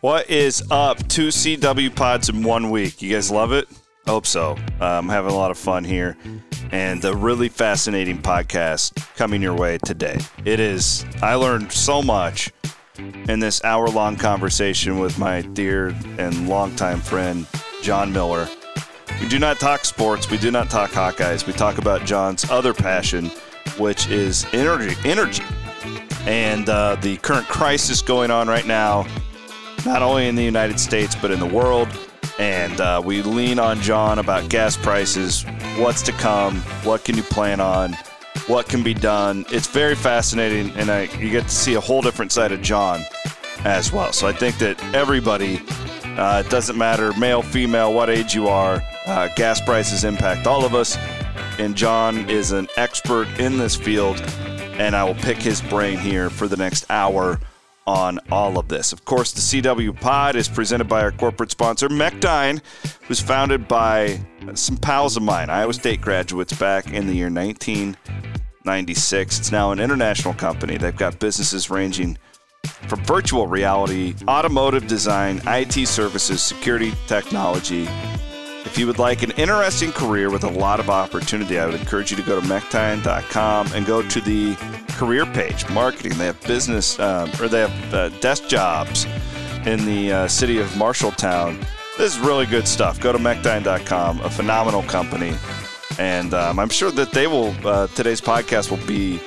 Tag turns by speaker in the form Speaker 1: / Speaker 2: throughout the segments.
Speaker 1: What is up? Two CW pods in one week. You guys love it? I hope so. I'm having a lot of fun here and a really fascinating podcast coming your way today. It is, I learned so much in this hour long conversation with my dear and longtime friend, Jon Miller. We do not talk sports, we do not talk Hawkeyes. We talk about Jon's other passion, which is energy. energy. And uh, the current crisis going on right now not only in the United States, but in the world. And uh, we lean on Jon about gas prices, what's to come, what can you plan on, what can be done. It's very fascinating, and I, you get to see a whole different side of Jon as well. So I think that everybody, uh, it doesn't matter, male, female, what age you are, uh, gas prices impact all of us. And Jon is an expert in this field, and I will pick his brain here for the next hour on all of this. Of course, the CW Pod is presented by our corporate sponsor, Mechdyne, was founded by some pals of mine, Iowa State graduates back in the year 1996. It's now an international company. They've got businesses ranging from virtual reality, automotive design, IT services, security technology, if you would like an interesting career with a lot of opportunity, I would encourage you to go to mechdyne.com and go to the career page, marketing. They have business, um, or they have uh, desk jobs in the uh, city of Marshalltown. This is really good stuff. Go to mechdyne.com, a phenomenal company. And um, I'm sure that they will, uh, today's podcast will be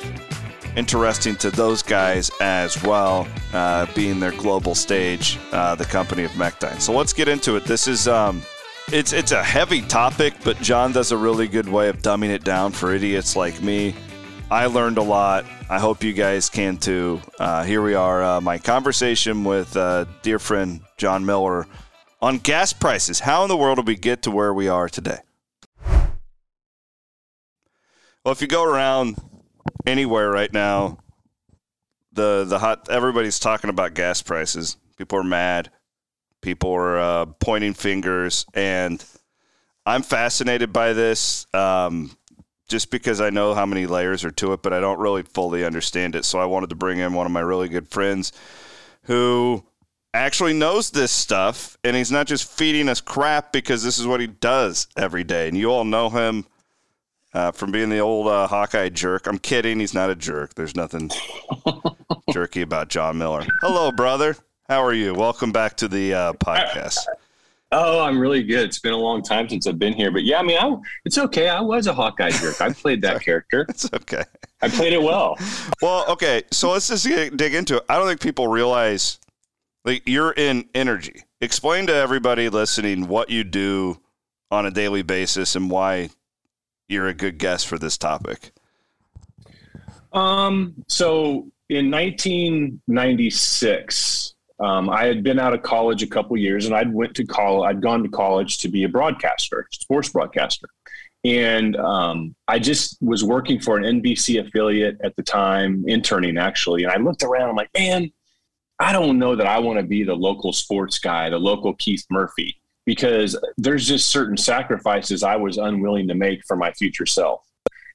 Speaker 1: interesting to those guys as well, uh, being their global stage, uh, the company of Mechdyne. So let's get into it. This is. Um, it's it's a heavy topic, but Jon does a really good way of dumbing it down for idiots like me. I learned a lot. I hope you guys can too. Uh, here we are, uh, my conversation with uh, dear friend Jon Miller on gas prices. How in the world did we get to where we are today? Well, if you go around anywhere right now, the the hot everybody's talking about gas prices. People are mad. People are uh, pointing fingers, and I'm fascinated by this um, just because I know how many layers are to it, but I don't really fully understand it. So I wanted to bring in one of my really good friends who actually knows this stuff, and he's not just feeding us crap because this is what he does every day. And you all know him. Uh, from being the old uh, Hawkeye jerk. I'm kidding. He's not a jerk. There's nothing jerky about Jon Miller. Hello, brother. How are you? Welcome back to the uh, podcast.
Speaker 2: Oh, I'm really good. It's been a long time since I've been here, but yeah, I mean, I, it's okay. I was a Hawkeye jerk. I played that character.
Speaker 1: It's okay.
Speaker 2: I played it well.
Speaker 1: Well, okay. So let's just get, dig into it. I don't think people realize like you're in energy. Explain to everybody listening what you do on a daily basis and why you're a good guest for this topic.
Speaker 2: Um. So in 1996, um, I had been out of college a couple years, and I'd went to college. I'd gone to college to be a broadcaster, sports broadcaster, and um, I just was working for an NBC affiliate at the time, interning actually. And I looked around. I'm like, man, I don't know that I want to be the local sports guy, the local Keith Murphy, because there's just certain sacrifices I was unwilling to make for my future self.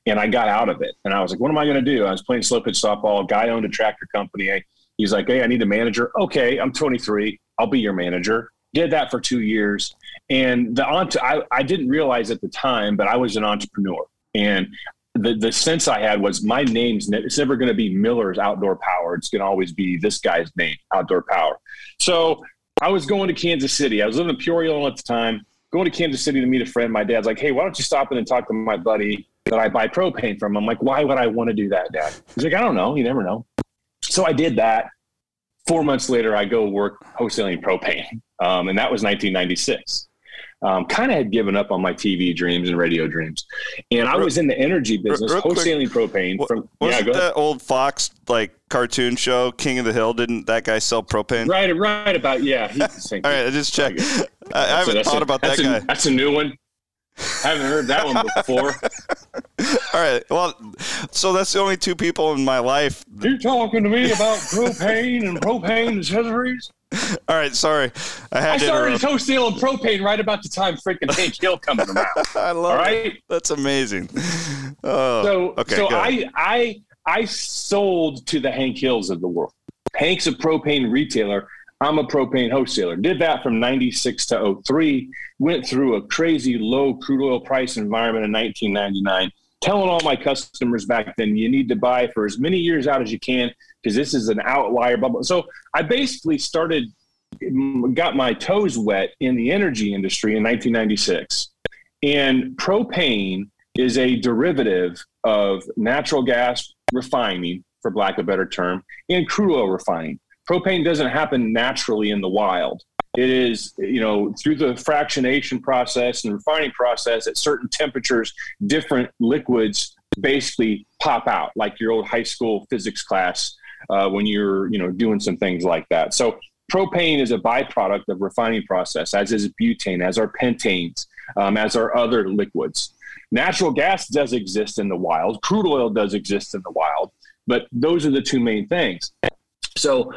Speaker 2: And I got out of it. And I was like, what am I going to do? I was playing slow pitch softball. Guy owned a tractor company. He's like, hey, I need a manager. Okay, I'm 23. I'll be your manager. Did that for two years. And the I, I didn't realize at the time, but I was an entrepreneur. And the, the sense I had was my name's ne- it's never going to be Miller's Outdoor Power. It's going to always be this guy's name, Outdoor Power. So I was going to Kansas City. I was living in Peoria at the time, going to Kansas City to meet a friend. My dad's like, hey, why don't you stop in and talk to my buddy that I buy propane from? I'm like, why would I want to do that, Dad? He's like, I don't know. You never know. So I did that. Four months later, I go work wholesaling propane, um, and that was 1996. Um, kind of had given up on my TV dreams and radio dreams, and I was in the energy business,
Speaker 1: real quick,
Speaker 2: wholesaling propane. From
Speaker 1: wasn't
Speaker 2: yeah,
Speaker 1: that old Fox like cartoon show King of the Hill? Didn't that guy sell propane?
Speaker 2: Right, right about yeah. He's the same.
Speaker 1: All right, I just checked. I, I haven't thought
Speaker 2: a,
Speaker 1: about that
Speaker 2: a,
Speaker 1: guy.
Speaker 2: That's a new one. I haven't heard that one before.
Speaker 1: All right. Well, so that's the only two people in my life.
Speaker 2: You're talking to me about propane and propane accessories?
Speaker 1: All right, sorry. I had
Speaker 2: I
Speaker 1: to
Speaker 2: started
Speaker 1: interrupt.
Speaker 2: wholesaling propane right about the time freaking Hank Hill coming around.
Speaker 1: I love
Speaker 2: All
Speaker 1: it.
Speaker 2: right.
Speaker 1: That's amazing. Oh,
Speaker 2: So,
Speaker 1: okay,
Speaker 2: so I, I, I sold to the Hank Hills of the world. Hank's a propane retailer. I'm a propane wholesaler. Did that from 96 to 03. Went through a crazy low crude oil price environment in 1999. Telling all my customers back then, you need to buy for as many years out as you can because this is an outlier bubble. So I basically started, got my toes wet in the energy industry in 1996. And propane is a derivative of natural gas refining, for lack of a better term, and crude oil refining. Propane doesn't happen naturally in the wild. It is, you know, through the fractionation process and refining process at certain temperatures, different liquids basically pop out, like your old high school physics class uh, when you're, you know, doing some things like that. So propane is a byproduct of refining process, as is butane, as are pentanes, um, as are other liquids. Natural gas does exist in the wild. Crude oil does exist in the wild, but those are the two main things. So,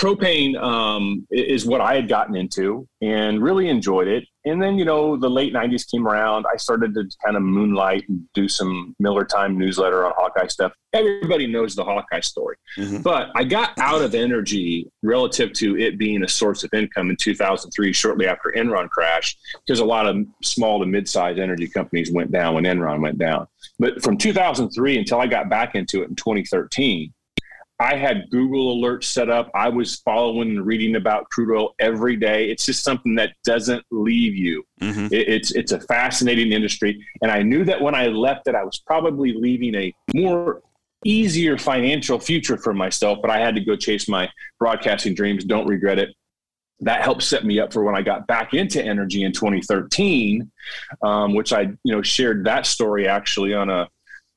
Speaker 2: propane um, is what I had gotten into and really enjoyed it. And then, you know, the late 90s came around. I started to kind of moonlight and do some Miller Time newsletter on Hawkeye stuff. Everybody knows the Hawkeye story.
Speaker 1: Mhm.
Speaker 2: But I got out of energy relative to it being a source of income in 2003, shortly after Enron crash, because a lot of small to mid-sized energy companies went down when Enron went down. But from 2003 until I got back into it in 2013, I had Google alerts set up. I was following and reading about crude oil every day. It's just something that doesn't leave you.
Speaker 1: Mhm.
Speaker 2: It, it's it's a fascinating industry, and I knew that when I left it, I was probably leaving a more easier financial future for myself. But I had to go chase my broadcasting dreams. Don't regret it. That helped set me up for when I got back into energy in 2013, um, which I you know shared that story actually on a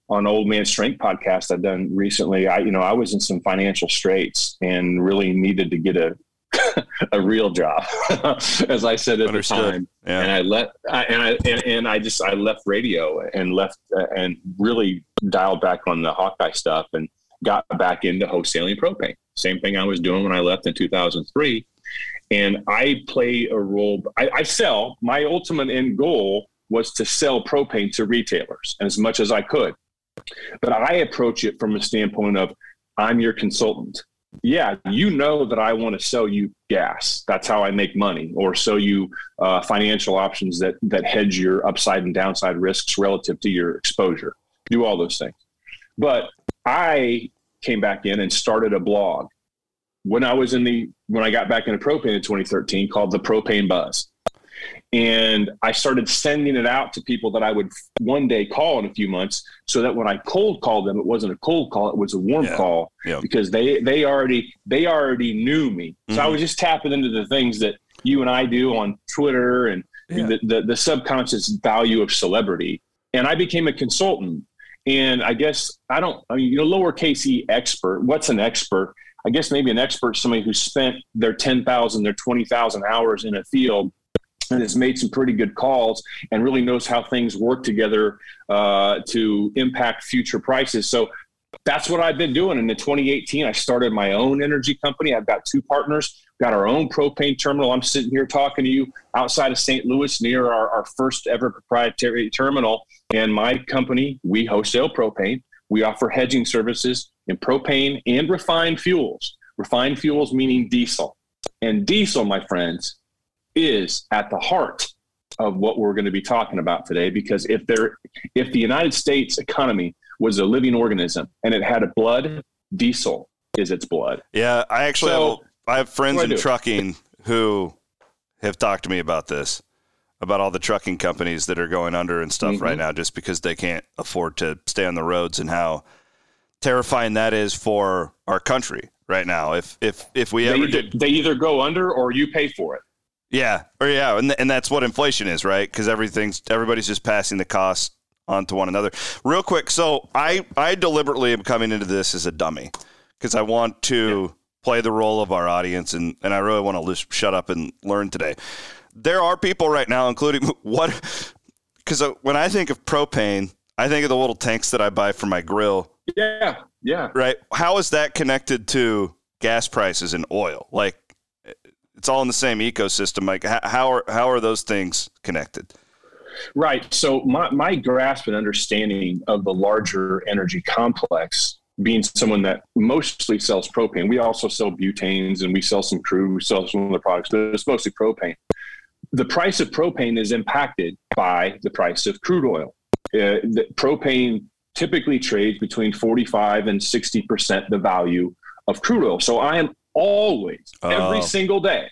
Speaker 2: on Old Man Strength podcast I've done recently. I, you know, I was in some financial straits and really needed to get a a real job, as I said at
Speaker 1: Understood.
Speaker 2: the time.
Speaker 1: Yeah.
Speaker 2: And I let, I, and I and, and I just I left radio and left uh, and really dialed back on the Hawkeye stuff and got back into wholesaling propane. Same thing I was doing when I left in 2003. And I play a role. I, I sell. My ultimate end goal was to sell propane to retailers as much as I could. But I approach it from a standpoint of I'm your consultant. Yeah, you know that I want to sell you gas. That's how I make money, or sell you uh, financial options that that hedge your upside and downside risks relative to your exposure. Do all those things. But I came back in and started a blog when I was in the when I got back into propane in 2013 called the Propane Buzz. And I started sending it out to people that I would one day call in a few months so that when I cold called them, it wasn't a cold call, it was a warm
Speaker 1: Yeah.
Speaker 2: call
Speaker 1: Yeah.
Speaker 2: because they they already they already knew me. So I
Speaker 1: Mhm.
Speaker 2: was just tapping into the things that you and I do on Twitter and
Speaker 1: Yeah.
Speaker 2: the, the the subconscious value of celebrity. And I became a consultant. And I guess I don't I mean, you know, lowercase e expert. What's an expert? I guess maybe an expert is somebody who spent their 10,000, their 20,000 hours in a field and has made some pretty good calls and really knows how things work together uh, to impact future prices. So that's what I've been doing. And in 2018, I started my own energy company. I've got two partners, got our own propane terminal. I'm sitting here talking to you outside of St. Louis near our, our first ever proprietary terminal. And my company, we wholesale propane. We offer hedging services in propane and refined fuels. Refined fuels meaning diesel. And diesel, my friends, is at the heart of what we're going to be talking about today because if there if the United States economy was a living organism and it had a blood, diesel is its blood.
Speaker 1: Yeah, I actually
Speaker 2: So-
Speaker 1: have, I have friends
Speaker 2: I
Speaker 1: in trucking who have talked to me about this, about all the trucking companies that are going under and stuff right
Speaker 2: Mhm.
Speaker 1: now just because they can't afford to stay on the roads and how terrifying that is for our country right now. If if if we
Speaker 2: They
Speaker 1: ever
Speaker 2: either,
Speaker 1: did
Speaker 2: they either go under or you pay for it.
Speaker 1: Yeah, or yeah, and, and that's what inflation is, right? Because everything's everybody's just passing the cost on to one another. Real quick, so I I deliberately am coming into this as a dummy because I want to yeah. play the role of our audience, and and I really want to just shut up and learn today. There are people right now, including what, because uh, when I think of propane, I think of the little tanks that I buy for my grill.
Speaker 2: Yeah, yeah.
Speaker 1: Right. How is that connected to gas prices and oil? Like it's all in the same ecosystem. Like how are how are those things connected?
Speaker 2: Right. So my my grasp and understanding of the larger energy complex being someone that mostly sells propane. We also sell butanes and we sell some crude, we sell some other products, but it's mostly propane. The price of propane is impacted by the price of crude oil. Uh, the propane typically trades between 45 and 60% the value of crude oil. So I am always every oh. single day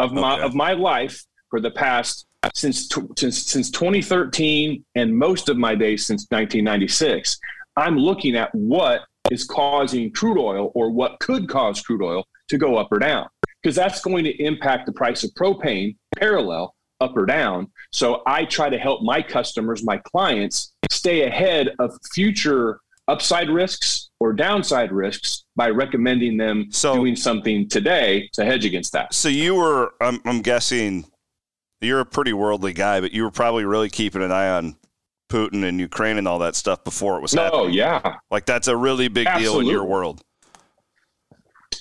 Speaker 2: of my okay. of my life for the past since since since 2013 and most of my days since 1996 i'm looking at what is causing crude oil or what could cause crude oil to go up or down because that's going to impact the price of propane parallel up or down so i try to help my customers my clients stay ahead of future upside risks or downside risks by recommending them so, doing something today to hedge against that.
Speaker 1: So you were, I'm, I'm, guessing, you're a pretty worldly guy, but you were probably really keeping an eye on Putin and Ukraine and all that stuff before it was happening.
Speaker 2: Oh yeah,
Speaker 1: like that's a really big Absolutely. deal in your world.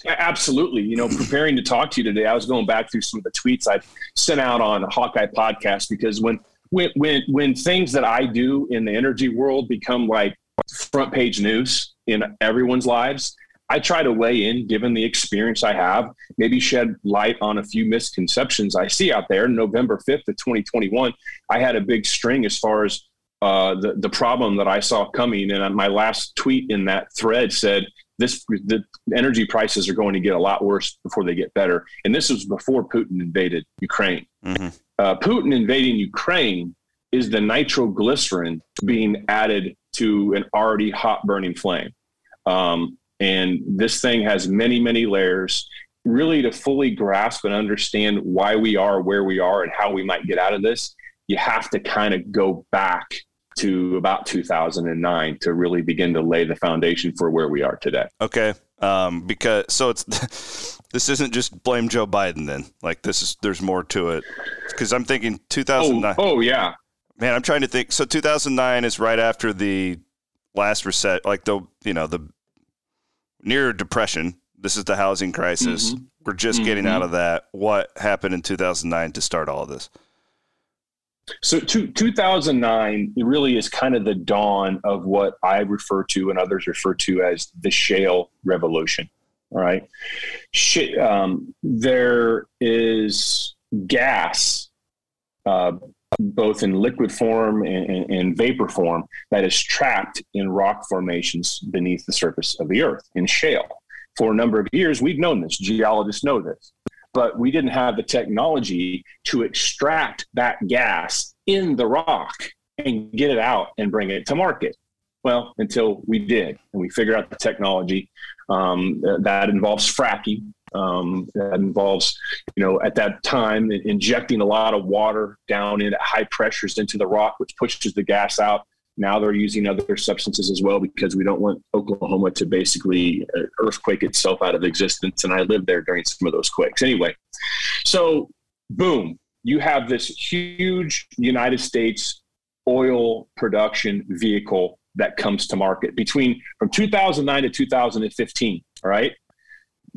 Speaker 2: Absolutely. You know, preparing to talk to you today, I was going back through some of the tweets I've sent out on Hawkeye podcast because when when when when things that I do in the energy world become like front page news in everyone's lives. I try to weigh in, given the experience I have, maybe shed light on a few misconceptions I see out there. November 5th of 2021, I had a big string as far as uh, the, the problem that I saw coming. And my last tweet in that thread said, this the energy prices are going to get a lot worse before they get better. And this was before Putin invaded Ukraine. Mm-hmm. Uh, Putin invading Ukraine is the nitroglycerin being added to an already hot burning flame. Um, and this thing has many, many layers. Really, to fully grasp and understand why we are where we are and how we might get out of this, you have to kind of go back to about 2009 to really begin to lay the foundation for where we are today.
Speaker 1: Okay. Um, because so it's this isn't just blame Joe Biden then. Like this is there's more to it. Because I'm thinking 2009.
Speaker 2: Oh, oh yeah,
Speaker 1: Man, I'm trying to think. So 2009 is right after the last reset, like the you know the near depression. This is the housing crisis. Mm-hmm. We're just mm-hmm. getting out of that. What happened in 2009 to start all of this?
Speaker 2: So, two, 2009 really is kind of the dawn of what I refer to and others refer to as the shale revolution. All right. Sh- um, there is gas uh, both in liquid form and, and, vapor form that is trapped in rock formations beneath the surface of the earth in shale. For a number of years, we've known this. Geologists know this. But we didn't have the technology to extract that gas in the rock and get it out and bring it to market. Well, until we did, and we figured out the technology um, that involves fracking, um, that involves, you know, at that time injecting a lot of water down in at high pressures into the rock, which pushes the gas out. Now they're using other substances as well because we don't want Oklahoma to basically uh, earthquake itself out of existence. And I lived there during some of those quakes. Anyway, so boom, you have this huge United States oil production vehicle that comes to market between from 2009 to 2015. All right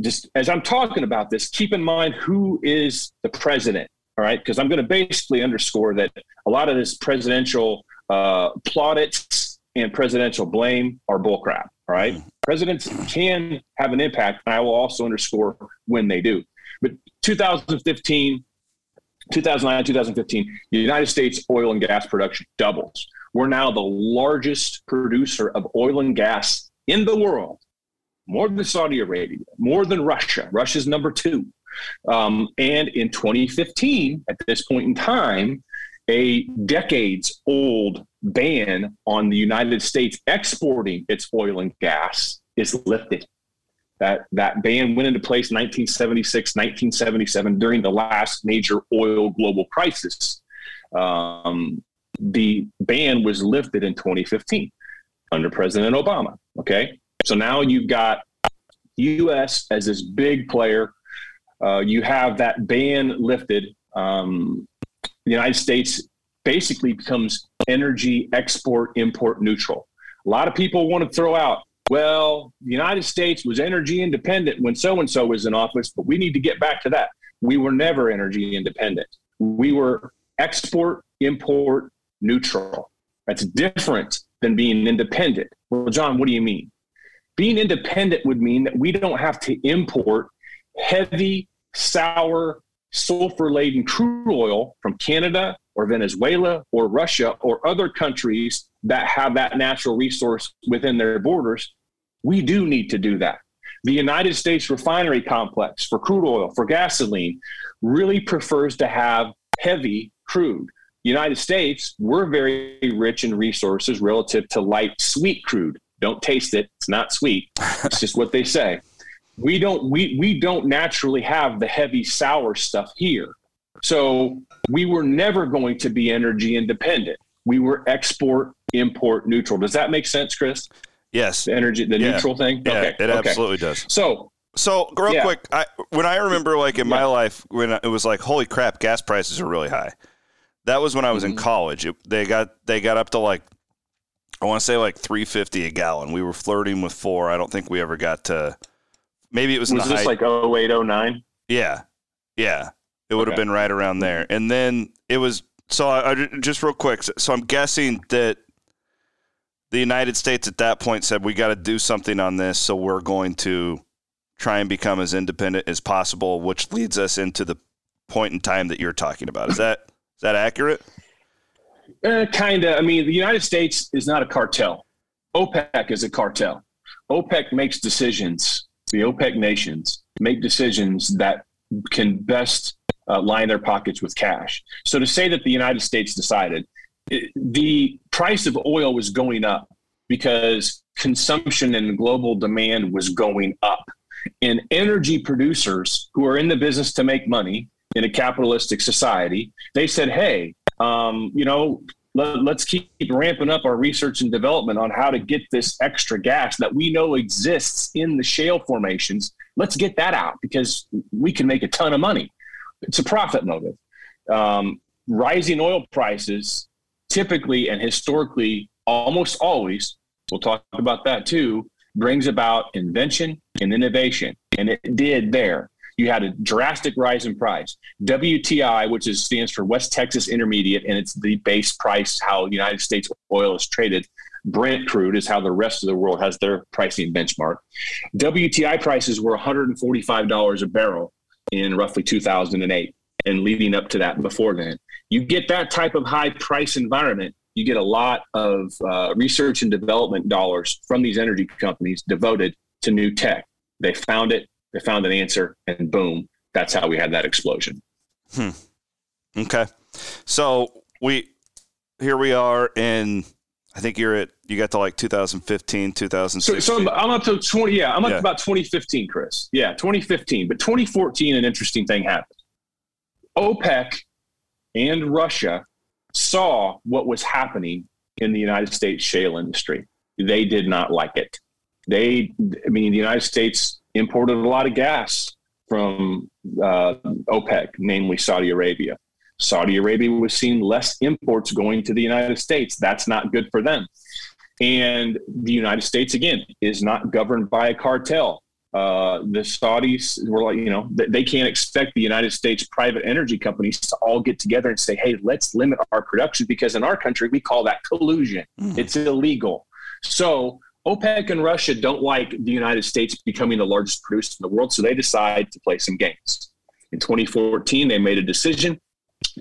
Speaker 2: just as I'm talking about this, keep in mind who is the president. All right, because I'm going to basically underscore that a lot of this presidential uh, plaudits and presidential blame are bullcrap. All right, mm-hmm. presidents can have an impact, and I will also underscore when they do. But 2015, 2009, 2015, the United States oil and gas production doubles. We're now the largest producer of oil and gas in the world more than Saudi Arabia, more than Russia. Russia's number two. Um, and in 2015, at this point in time, a decades old ban on the United States exporting its oil and gas is lifted. That that ban went into place 1976, 1977 during the last major oil global crisis. Um, the ban was lifted in 2015 under President Obama. Okay, so now you've got U.S. as this big player. Uh, you have that ban lifted. Um, the United States basically becomes energy export import neutral. A lot of people want to throw out, well, the United States was energy independent when so and so was in office, but we need to get back to that. We were never energy independent. We were export import neutral. That's different than being independent. Well, Jon, what do you mean? Being independent would mean that we don't have to import heavy, sour, sulfur laden crude oil from Canada or Venezuela or Russia or other countries that have that natural resource within their borders. We do need to do that. The United States refinery complex for crude oil, for gasoline, really prefers to have heavy crude. United States, we're very rich in resources relative to light, sweet crude. Don't taste it; it's not sweet. It's just what they say. We don't we we don't naturally have the heavy sour stuff here. So we were never going to be energy independent. We were export import neutral. Does that make sense, Chris?
Speaker 1: Yes.
Speaker 2: The energy, the
Speaker 1: yeah.
Speaker 2: neutral thing.
Speaker 1: Yeah,
Speaker 2: okay.
Speaker 1: it
Speaker 2: okay.
Speaker 1: absolutely does.
Speaker 2: So
Speaker 1: so real
Speaker 2: Yeah.
Speaker 1: quick, I, when I remember like in my life when it was like, holy crap, gas prices are really high. That was when I was in
Speaker 2: Mhm.
Speaker 1: college. It, they got they got up to like I want to say like three fifty a gallon. We were flirting with four. I don't think we ever got to. Maybe it was,
Speaker 2: was this
Speaker 1: high,
Speaker 2: like 08, 09?
Speaker 1: yeah, yeah. It would have been right around there. And then it was so I, I just real quick. So I'm guessing that the United States at that point said we got to do something on this, so we're going to try and become as independent as possible, which leads us into the point in time that you're talking about. Is that is that accurate?
Speaker 2: Uh, kind of. I mean, the United States is not a cartel. OPEC is a cartel. OPEC makes decisions. The OPEC nations make decisions that can best uh, line their pockets with cash. So to say that the United States decided it, the price of oil was going up because consumption and global demand was going up. And energy producers who are in the business to make money in a capitalistic society, they said, hey, um, you know, let, let's keep ramping up our research and development on how to get this extra gas that we know exists in the shale formations. Let's get that out because we can make a ton of money. It's a profit motive. Um, rising oil prices typically and historically, almost always, we'll talk about that too, brings about invention and innovation. And it did there you had a drastic rise in price. WTI, which is stands for West Texas Intermediate, and it's the base price how United States oil is traded. Brent crude is how the rest of the world has their pricing benchmark. WTI prices were $145 a barrel in roughly 2008 and leading up to that before then. You get that type of high price environment, you get a lot of uh, research and development dollars from these energy companies devoted to new tech. They found it, they found an answer, and boom, that's how we had that explosion. Hmm.
Speaker 1: Okay. So we here we are in I think you're at you got to like 2015,
Speaker 2: So,
Speaker 1: 2016.
Speaker 2: so I'm, I'm up to 20. Yeah, I'm up
Speaker 1: Yeah.
Speaker 2: to about 2015, Chris. Yeah, 2015. But 2014, an interesting thing happened. OPEC and Russia saw what was happening in the United States shale industry. They did not like it. They, I mean, the United States imported a lot of gas from uh, OPEC, namely Saudi Arabia. Saudi Arabia was seeing less imports going to the United States. That's not good for them. And the United States, again, is not governed by a cartel. Uh, the Saudis were like, you know, they can't expect the United States private energy companies to all get together and say, hey, let's limit our production because in our country, we call that collusion. It's illegal. So OPEC and Russia don't like the United States becoming the largest producer in the world. So they decide to play some games. In 2014, they made a decision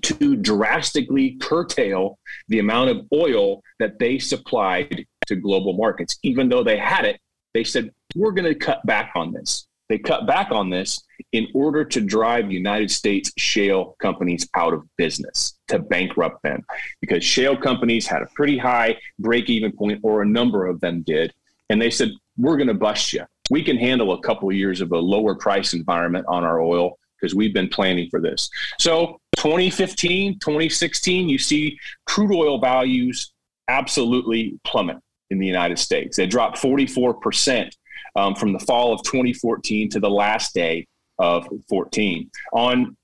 Speaker 2: to drastically curtail the amount of oil that they supplied to global markets. Even though they had it, they said, we're going to cut back on this. They cut back on this in order to drive United States shale companies out of business, to bankrupt them, because shale companies had a pretty high break even point, or a number of them did. And they said, we're going to bust you. we can handle a couple of years of a lower price environment on our oil because we've been planning for this. So 2015, 2016, you see crude oil values absolutely plummet in the United States. They dropped 44% um, from the fall of 2014 to the last day of 14. On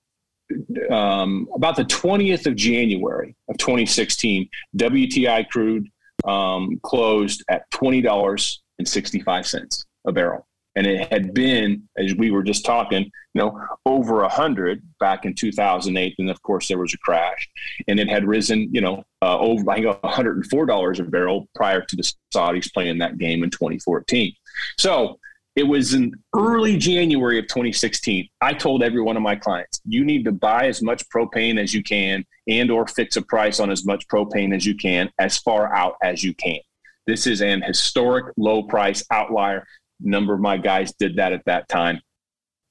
Speaker 2: um, about the 20th of January of 2016, WTI crude um, closed at $20.65 a barrel and it had been, as we were just talking, you know, over a hundred back in 2008, and of course there was a crash, and it had risen, you know, uh, over I think 104 dollars a barrel prior to the Saudis playing that game in 2014. So it was in early January of 2016. I told every one of my clients, you need to buy as much propane as you can, and or fix a price on as much propane as you can, as far out as you can. This is an historic low price outlier number of my guys did that at that time.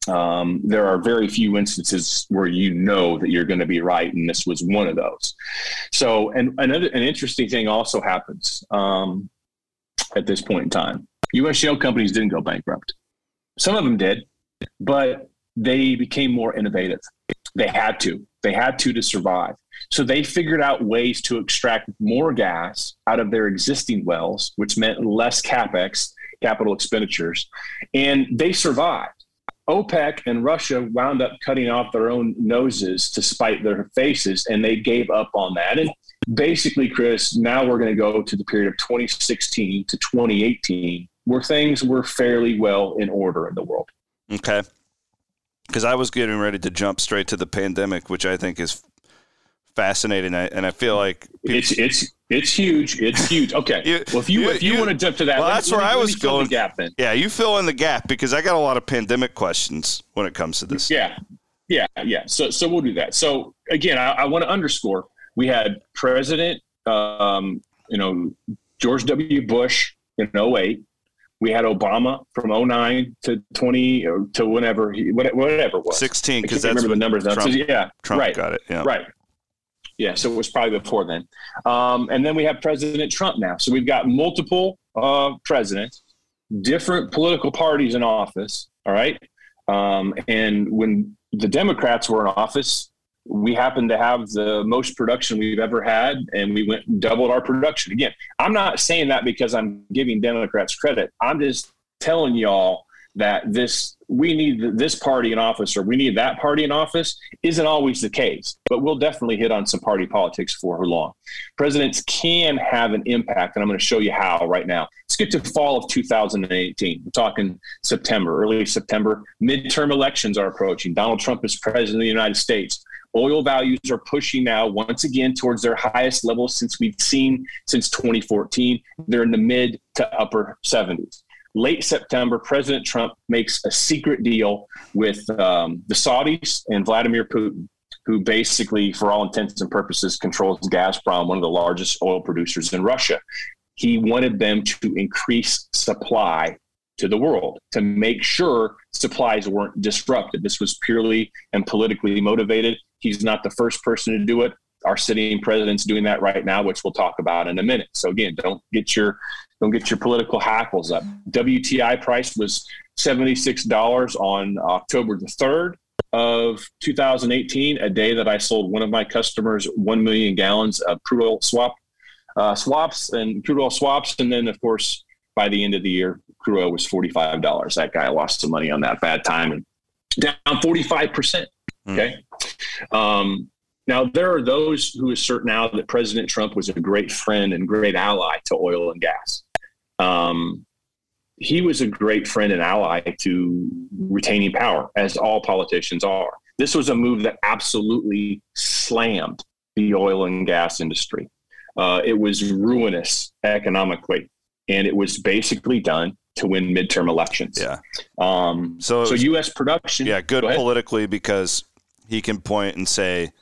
Speaker 2: Um, there are very few instances where you know that you're going to be right, and this was one of those. So, and another an interesting thing also happens um, at this point in time. U.S. shale companies didn't go bankrupt. Some of them did, but they became more innovative. They had to. They had to to survive. So they figured out ways to extract more gas out of their existing wells, which meant less capex capital expenditures, and they survived. OPEC and Russia wound up cutting off their own noses to spite their faces, and they gave up on that. And basically, Chris, now we're going to go to the period of 2016 to 2018, where things were fairly well in order in the world.
Speaker 1: Okay. Because I was getting ready to jump straight to the pandemic, which I think is fascinating, and I feel like
Speaker 2: people, it's it's it's huge. It's huge. Okay. you, well, if you, you if you, you, want to jump to that,
Speaker 1: well, that's
Speaker 2: where
Speaker 1: I was going.
Speaker 2: gap then.
Speaker 1: Yeah, you fill in the gap because I got a lot of pandemic questions when it comes to this.
Speaker 2: Yeah, yeah, yeah. So so we'll do that. So again, I, I want to underscore: we had President, um, you know, George W. Bush in 08. We had Obama from 09 to 20 or to whenever he whatever it was
Speaker 1: 16 because that's
Speaker 2: remember the numbers.
Speaker 1: Trump,
Speaker 2: so, yeah,
Speaker 1: Trump
Speaker 2: right,
Speaker 1: got it. Yeah,
Speaker 2: right. Yeah, so it was probably before then. Um, and then we have President Trump now. So we've got multiple uh, presidents, different political parties in office. All right. Um, and when the Democrats were in office, we happened to have the most production we've ever had, and we went doubled our production. Again, I'm not saying that because I'm giving Democrats credit. I'm just telling y'all that this we need this party in office or we need that party in office isn't always the case. But we'll definitely hit on some party politics for long. Presidents can have an impact and i'm going to show you how right now. Let's get to fall of 2018 we're talking september early september. Midterm elections are approaching. Donald trump is president of the united states oil values are pushing now once again towards their highest levels since we've seen since 2014 they're in the mid to upper 70s late September, President Trump makes a secret deal with um, the Saudis and Vladimir Putin, who basically, for all intents and purposes, controls Gazprom, one of the largest oil producers in Russia. He wanted them to increase supply to the world to make sure supplies weren't disrupted. This was purely and politically motivated. He's not the first person to do it. Our sitting president's doing that right now, which we'll talk about in a minute. So again, don't get your don't get your political hackles up. WTI price was $76 on October the 3rd of 2018, a day that I sold one of my customers 1 million gallons of crude oil swap uh, swaps and crude oil swaps. And then, of course, by the end of the year, crude oil was $45. That guy lost some money on that bad time and down 45%. Hmm. Okay. Mm. Um, now, there are those who assert now that President Trump was a great friend and great ally to oil and gas. Um, he was a great friend and ally to retaining power, as all politicians are. This was a move that absolutely slammed the oil and gas industry. Uh, it was ruinous economically, and it was basically done to win midterm elections.
Speaker 1: Yeah.
Speaker 2: Um, so, so U.S. production.
Speaker 1: Yeah, good go politically because he can point and say,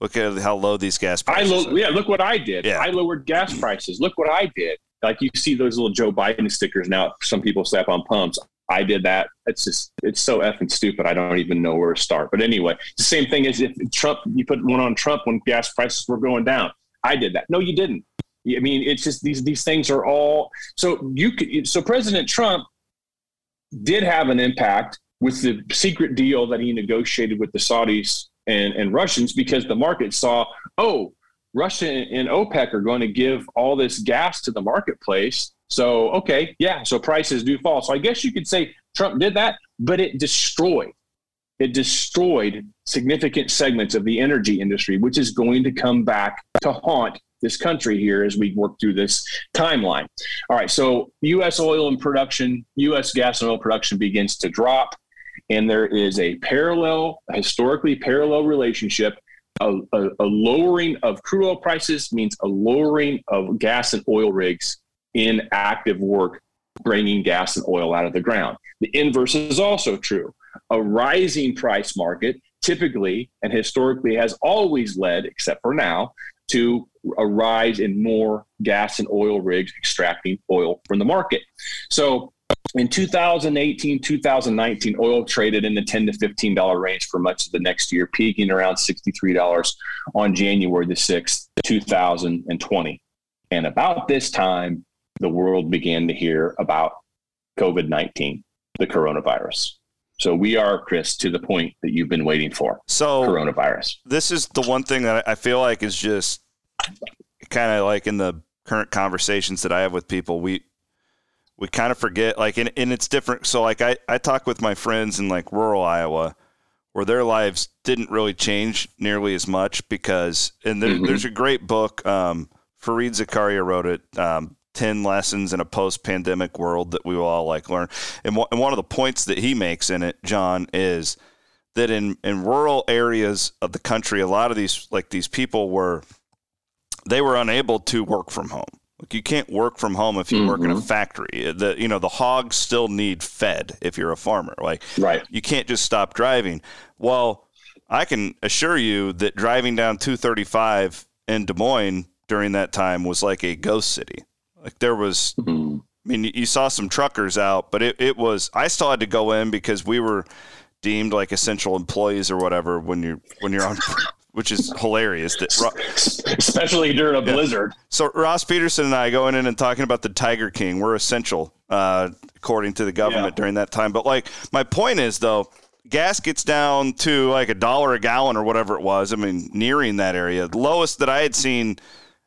Speaker 1: "Look at how low these gas prices."
Speaker 2: I lo- yeah, look what I did. Yeah. I lowered gas prices. Look what I did like you see those little Joe Biden stickers now. Some people slap on pumps. I did that. It's just it's so effing stupid. I don't even know where to start. But anyway, the same thing as if Trump you put one on Trump when gas prices were going down. I did that. No, you didn't. I mean, it's just these these things are all so you could so President Trump did have an impact with the secret deal that he negotiated with the Saudis and, and Russians because the market saw, oh, Russia and OPEC are going to give all this gas to the marketplace. So, okay, yeah, so prices do fall. So I guess you could say Trump did that, but it destroyed. It destroyed significant segments of the energy industry, which is going to come back to haunt this country here as we work through this timeline. All right, so U.S. oil and production, U.S. gas and oil production begins to drop, and there is a parallel, historically parallel relationship. A, a, a lowering of crude oil prices means a lowering of gas and oil rigs in active work bringing gas and oil out of the ground. The inverse is also true. A rising price market typically and historically has always led, except for now, to a rise in more gas and oil rigs extracting oil from the market. So in 2018, 2019, oil traded in the 10 to $15 range for much of the next year, peaking around $63 on January the 6th, 2020. And about this time, the world began to hear about COVID 19, the coronavirus. So we are, Chris, to the point that you've been waiting for.
Speaker 1: So
Speaker 2: coronavirus.
Speaker 1: This is the one thing that I feel like is just kind of like in the current conversations that I have with people. We we kind of forget like and, and it's different. So like I, I talk with my friends in like rural Iowa where their lives didn't really change nearly as much because and there, mm-hmm. there's a great book um, Fareed Zakaria wrote it um, 10 lessons in a post-pandemic world that we will all like learn. And, w- and one of the points that he makes in it, Jon, is that in, in rural areas of the country, a lot of these, like these people were, they were unable to work from home. Like you can't work from home if you mm-hmm. work in a mm-hmm. factory. The you know the hogs still need fed if you're a farmer. Like
Speaker 2: right.
Speaker 1: you can't just stop driving. Well, I can assure you that driving down 235 in Des Moines during that time was like a ghost city. Like there was, mm-hmm. I mean, you saw some truckers out, but it, it was, I still had to go in because we were deemed like essential employees or whatever when you're, when you're on, which is hilarious.
Speaker 2: That, Especially during a yeah. blizzard.
Speaker 1: So Ross Peterson and I going in and talking about the Tiger King, we're essential, uh, according to the government yeah. during that time. But like, my point is though, gas gets down to like a dollar a gallon or whatever it was. I mean, nearing that area, the lowest that I had seen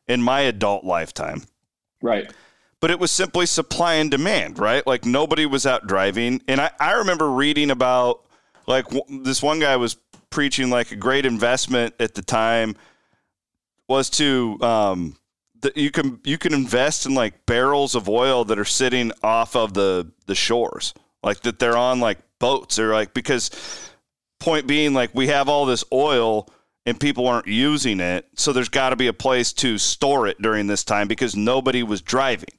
Speaker 1: in my adult lifetime.
Speaker 2: Right.
Speaker 1: But it was simply supply and demand, right? Like nobody was out driving. And I, I remember reading about like w- this one guy was preaching like a great investment at the time was to um, that you can you can invest in like barrels of oil that are sitting off of the the shores like that they're on like boats or like because point being like we have all this oil and people aren't using it. So there's got to be a place to store it during this time because nobody was driving.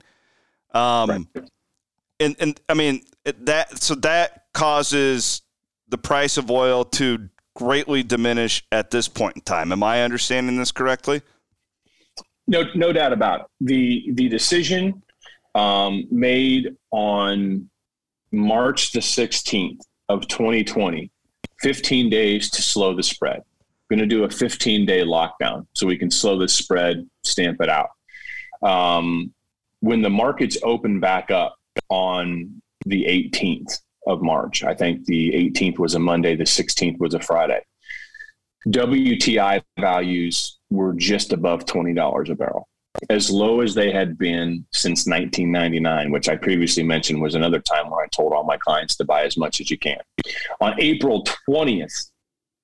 Speaker 1: Um, right. and and I mean that so that causes the price of oil to greatly diminish at this point in time. Am I understanding this correctly?
Speaker 2: No, no doubt about it. The the decision um, made on March the 16th of 2020, 15 days to slow the spread going to do a 15 day lockdown so we can slow this spread, stamp it out. Um, when the markets open back up on the 18th of March, I think the 18th was a Monday, the 16th was a Friday. WTI values were just above $20 a barrel, as low as they had been since 1999, which I previously mentioned was another time where I told all my clients to buy as much as you can. On April 20th,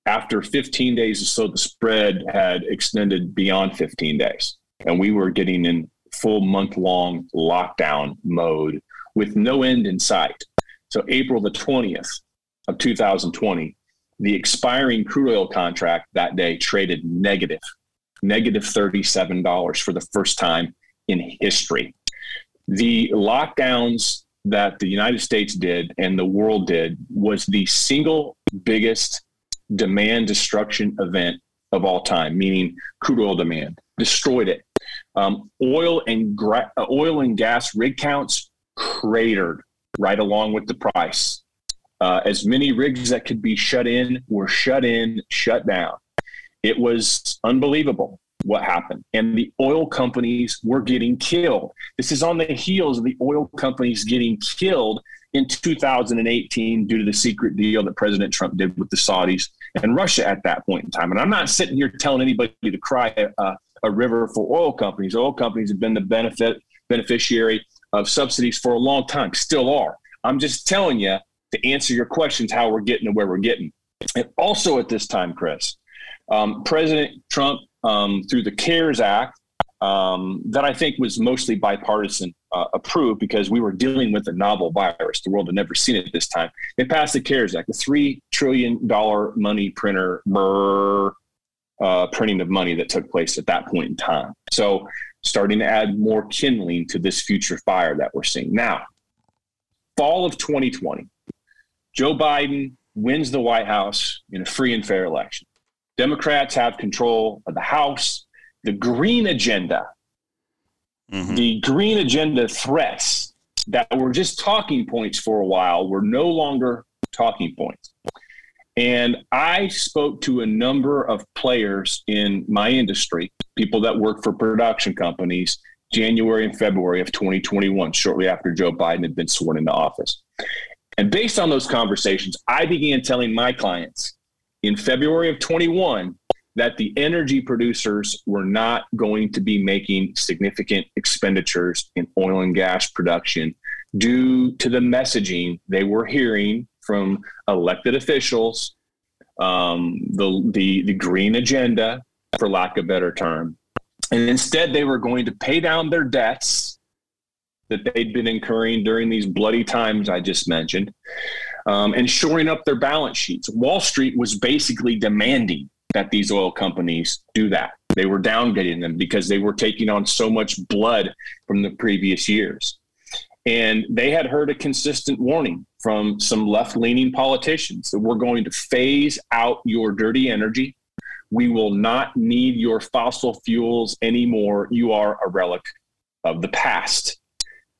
Speaker 2: after 15 days or so the spread had extended beyond 15 days and we were getting in full month long lockdown mode with no end in sight so april the 20th of 2020 the expiring crude oil contract that day traded negative negative $37 for the first time in history the lockdowns that the united states did and the world did was the single biggest demand destruction event of all time, meaning crude oil demand, destroyed it. Um, oil and gra- oil and gas rig counts cratered right along with the price. Uh, as many rigs that could be shut in were shut in, shut down. It was unbelievable. what happened. And the oil companies were getting killed. This is on the heels of the oil companies getting killed in 2018 due to the secret deal that President Trump did with the Saudis and Russia at that point in time. And I'm not sitting here telling anybody to cry a, a river for oil companies. Oil companies have been the benefit beneficiary of subsidies for a long time, still are. I'm just telling you to answer your questions how we're getting to where we're getting. And also at this time, Chris, um, President Trump, um, through the CARES Act, um, that I think was mostly bipartisan uh, approved because we were dealing with a novel virus. The world had never seen it this time. They passed the CARES Act, the $3 trillion money printer brr, uh, printing of money that took place at that point in time. So, starting to add more kindling to this future fire that we're seeing. Now, fall of 2020, Joe Biden wins the White House in a free and fair election. Democrats have control of the House. The green agenda, mm-hmm. the green agenda threats that were just talking points for a while were no longer talking points. And I spoke to a number of players in my industry, people that work for production companies, January and February of 2021, shortly after Joe Biden had been sworn into office. And based on those conversations, I began telling my clients in February of 21 that the energy producers were not going to be making significant expenditures in oil and gas production due to the messaging they were hearing from elected officials, um, the, the, the green agenda, for lack of a better term. And instead, they were going to pay down their debts that they'd been incurring during these bloody times I just mentioned, um, and shoring up their balance sheets. Wall Street was basically demanding that these oil companies do that. They were downgrading them because they were taking on so much blood from the previous years. And they had heard a consistent warning from some left leaning politicians that we're going to phase out your dirty energy. We will not need your fossil fuels anymore. You are a relic of the past.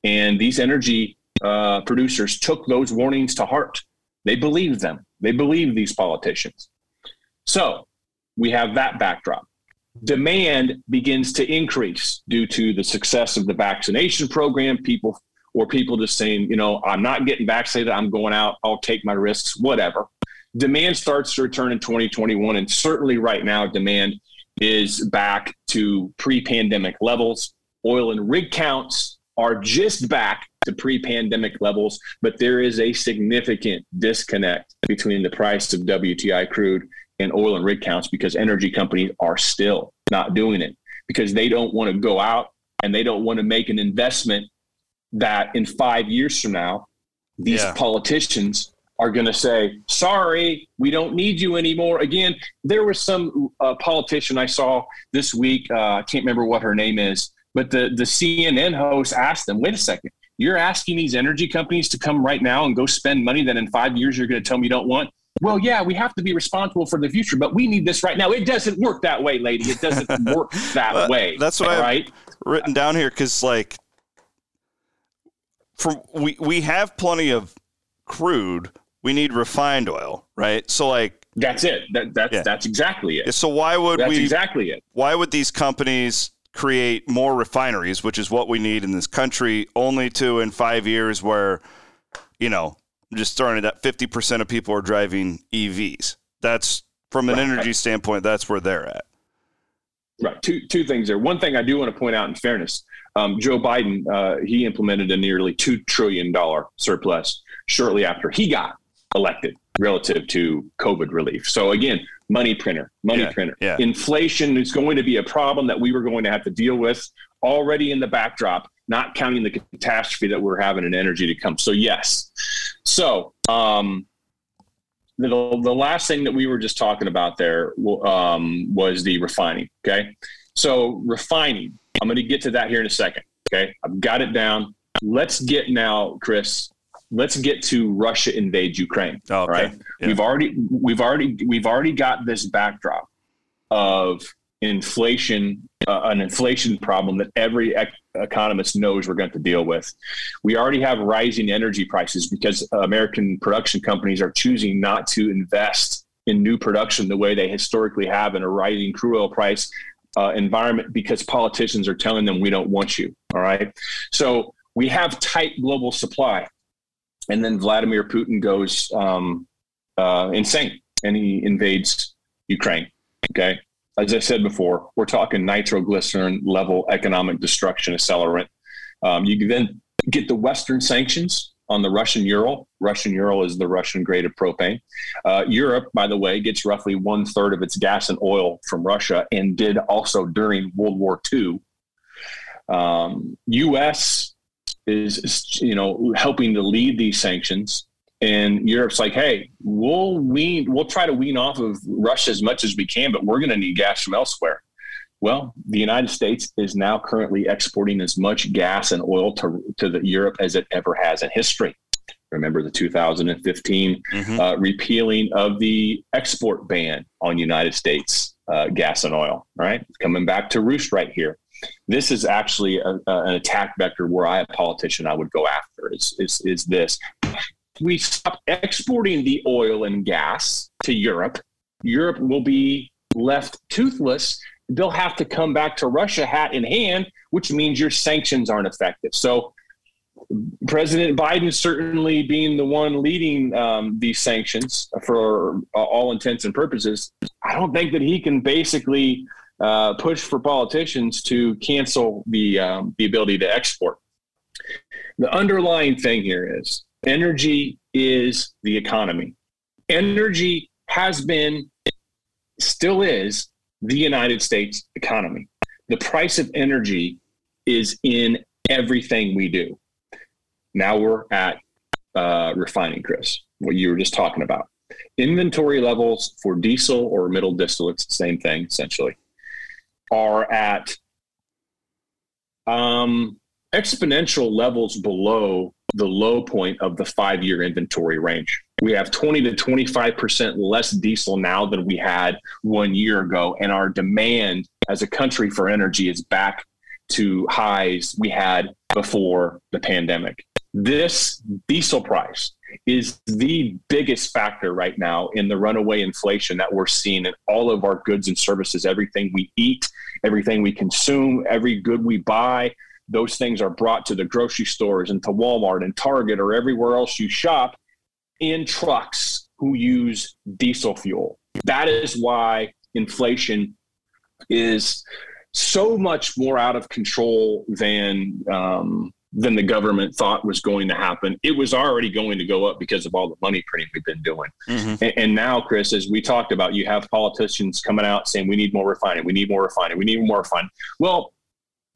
Speaker 2: And these energy uh, producers took those warnings to heart. They believed them. They believed these politicians. So we have that backdrop. Demand begins to increase due to the success of the vaccination program. People or people just saying, you know, I'm not getting vaccinated. I'm going out. I'll take my risks, whatever. Demand starts to return in 2021. And certainly right now, demand is back to pre pandemic levels. Oil and rig counts are just back to pre-pandemic levels, but there is a significant disconnect between the price of WTI crude and oil and rig counts because energy companies are still not doing it because they don't want to go out and they don't want to make an investment that in five years from now, these yeah. politicians are going to say, sorry, we don't need you anymore. Again, there was some uh, politician I saw this week. Uh, I can't remember what her name is but the, the CNN host asked them, wait a second, you're asking these energy companies to come right now and go spend money that in five years you're going to tell me you don't want? Well, yeah, we have to be responsible for the future, but we need this right now. It doesn't work that way, lady. It doesn't work that way.
Speaker 1: That's what I have written down here because, like, from we we have plenty of crude. We need refined oil, right? So, like,
Speaker 2: that's it. That, that's yeah. that's exactly it.
Speaker 1: So why would
Speaker 2: that's
Speaker 1: we?
Speaker 2: Exactly it.
Speaker 1: Why would these companies create more refineries, which is what we need in this country, only to in five years where, you know, I'm just throwing it at 50% of people are driving EVs. That's from an right. energy standpoint, that's where they're at.
Speaker 2: Right. Two, two things there. One thing I do want to point out in fairness um, Joe Biden, uh, he implemented a nearly $2 trillion surplus shortly after he got elected relative to COVID relief. So, again, money printer, money yeah, printer. Yeah. Inflation is going to be a problem that we were going to have to deal with already in the backdrop, not counting the catastrophe that we're having in energy to come. So, yes. So, um, the, the last thing that we were just talking about there um, was the refining. Okay. So, refining, I'm going to get to that here in a second. Okay. I've got it down. Let's get now, Chris, let's get to Russia invade Ukraine. Oh, okay. Right. Yeah. We've already we've already we've already got this backdrop of inflation, uh, an inflation problem that every ec- economist knows we're going to deal with. We already have rising energy prices because American production companies are choosing not to invest in new production the way they historically have in a rising crude oil price uh, environment because politicians are telling them we don't want you. All right. So we have tight global supply. And then Vladimir Putin goes um, uh, insane and he invades Ukraine. Okay. As I said before, we're talking nitroglycerin level economic destruction accelerant. Um, you then get the Western sanctions on the Russian Ural. Russian Ural is the Russian grade of propane. Uh, Europe, by the way, gets roughly one third of its gas and oil from Russia and did also during World War II. Um, U.S. Is, you know helping to lead these sanctions, and Europe's like, hey, we'll wean, we'll try to wean off of Russia as much as we can, but we're going to need gas from elsewhere. Well, the United States is now currently exporting as much gas and oil to, to the Europe as it ever has in history. Remember the 2015 mm-hmm. uh, repealing of the export ban on United States uh, gas and oil, right? Coming back to roost right here. This is actually a, a, an attack vector where I, a politician, I would go after is, is, is this. We stop exporting the oil and gas to Europe. Europe will be left toothless they'll have to come back to Russia hat in hand, which means your sanctions aren't effective. So, President Biden certainly being the one leading um, these sanctions for all intents and purposes, I don't think that he can basically uh, push for politicians to cancel the um, the ability to export. The underlying thing here is energy is the economy. Energy has been, still is the United States economy. The price of energy is in everything we do. Now we're at uh, refining, Chris, what you were just talking about. Inventory levels for diesel or middle distillates, same thing essentially, are at um, exponential levels below the low point of the five year inventory range. We have 20 to 25% less diesel now than we had one year ago. And our demand as a country for energy is back to highs we had before the pandemic. This diesel price is the biggest factor right now in the runaway inflation that we're seeing in all of our goods and services, everything we eat, everything we consume, every good we buy. Those things are brought to the grocery stores and to Walmart and Target or everywhere else you shop in trucks who use diesel fuel. That is why inflation is so much more out of control than um, than the government thought was going to happen. It was already going to go up because of all the money printing we've been doing. Mm-hmm. And, and, now, Chris, as we talked about, you have politicians coming out saying we need more refining, we need more refining, we need more refining. Well,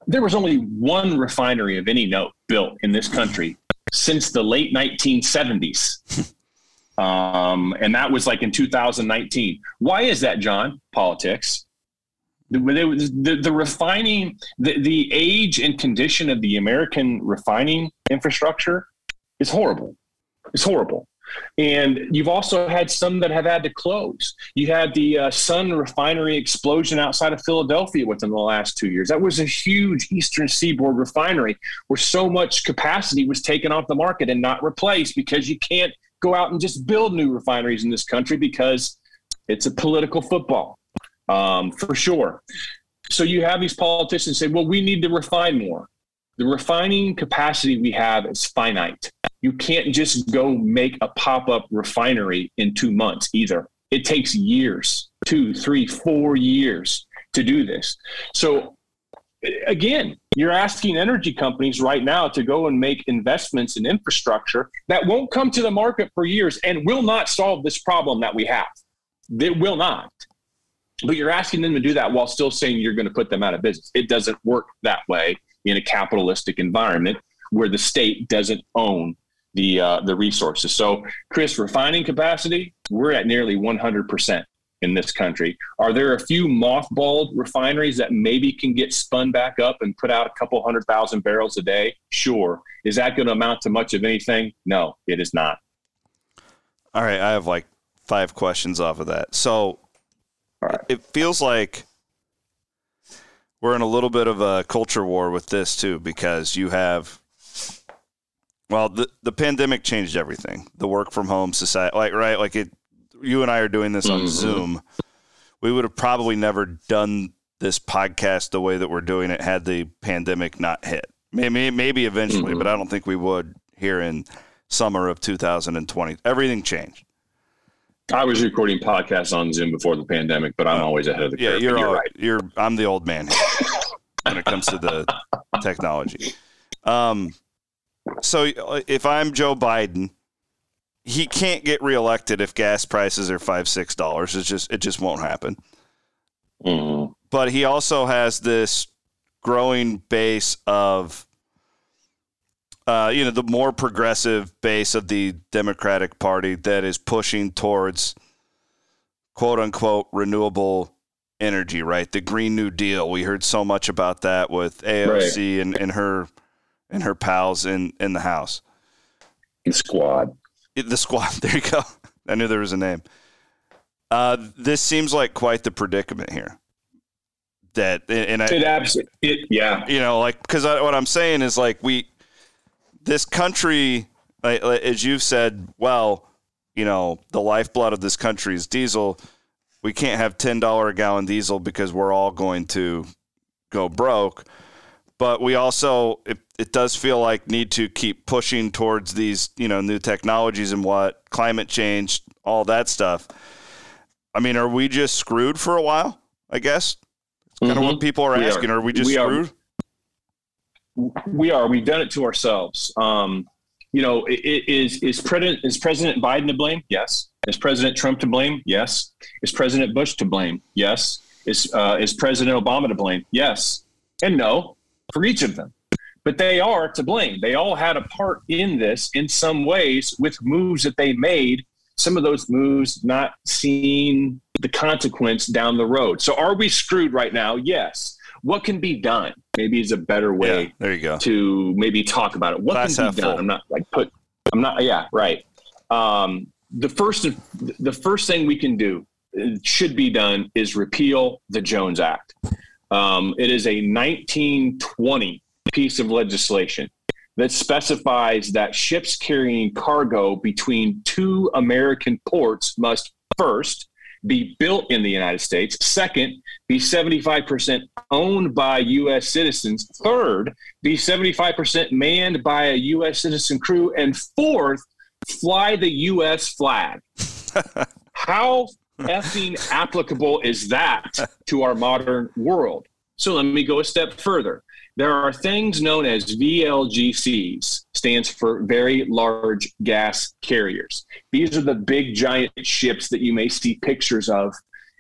Speaker 2: there was only one refinery of any note built in this country since the late 1970s. um, and that was like in 2019. Why is that, Jon? Politics. The, the, the refining, the, the age and condition of the American refining infrastructure is horrible. It's horrible. And you've also had some that have had to close. You had the uh, Sun refinery explosion outside of Philadelphia within the last two years. That was a huge Eastern Seaboard refinery where so much capacity was taken off the market and not replaced because you can't go out and just build new refineries in this country because it's a political football, um, for sure. So you have these politicians say, well, we need to refine more. The refining capacity we have is finite. You can't just go make a pop up refinery in two months either. It takes years two, three, four years to do this. So, again, you're asking energy companies right now to go and make investments in infrastructure that won't come to the market for years and will not solve this problem that we have. They will not. But you're asking them to do that while still saying you're going to put them out of business. It doesn't work that way in a capitalistic environment where the state doesn't own the uh, the resources. So, Chris, refining capacity, we're at nearly 100% in this country. Are there a few mothballed refineries that maybe can get spun back up and put out a couple hundred thousand barrels a day? Sure. Is that going to amount to much of anything? No, it is not.
Speaker 1: All right, I have like five questions off of that. So, right. it feels like we're in a little bit of a culture war with this too because you have well the the pandemic changed everything the work from home society like right like it you and I are doing this on mm-hmm. Zoom we would have probably never done this podcast the way that we're doing it had the pandemic not hit. Maybe maybe eventually, mm-hmm. but I don't think we would here in summer of 2020. Everything changed.
Speaker 2: I was recording podcasts on Zoom before the pandemic, but I'm oh. always ahead of the
Speaker 1: yeah,
Speaker 2: curve.
Speaker 1: You're, you're all, right. You're I'm the old man when it comes to the technology. Um, so if I'm Joe Biden, he can't get reelected if gas prices are five six dollars. It's just it just won't happen. Mm-hmm. But he also has this growing base of uh, you know, the more progressive base of the Democratic Party that is pushing towards quote unquote renewable energy, right? The Green New Deal. We heard so much about that with AOC right. and, and her and her pals in, in the House.
Speaker 2: The squad.
Speaker 1: The squad. There you go. I knew there was a name. Uh, this seems like quite the predicament here. That and I,
Speaker 2: it absolutely, it, yeah.
Speaker 1: You know, like because what I'm saying is like we this country, as you've said, well, you know, the lifeblood of this country is diesel. We can't have ten dollar a gallon diesel because we're all going to go broke. But we also, it, it does feel like need to keep pushing towards these, you know, new technologies and what climate change, all that stuff. I mean, are we just screwed for a while? I guess it's kind mm-hmm. of what people are we asking. Are. are. we just we screwed? Are
Speaker 2: we are. We've done it to ourselves. Um, you know, is is President is President Biden to blame? Yes. Is President Trump to blame? Yes. Is President Bush to blame? Yes. Is uh, is President Obama to blame? Yes. And no for each of them. But they are to blame. They all had a part in this in some ways with moves that they made. Some of those moves not seeing the consequence down the road. So are we screwed right now? Yes what can be done maybe is a better way
Speaker 1: yeah, there you go
Speaker 2: to maybe talk about it what Glass can be done full. i'm not like put i'm not yeah right um, the first the first thing we can do uh, should be done is repeal the jones act um, it is a 1920 piece of legislation that specifies that ships carrying cargo between two american ports must first be built in the United States. Second, be 75% owned by U.S. citizens. Third, be 75% manned by a U.S. citizen crew. And fourth, fly the U.S. flag. How effing applicable is that to our modern world? So let me go a step further. There are things known as VLGCs, stands for very large gas carriers. These are the big giant ships that you may see pictures of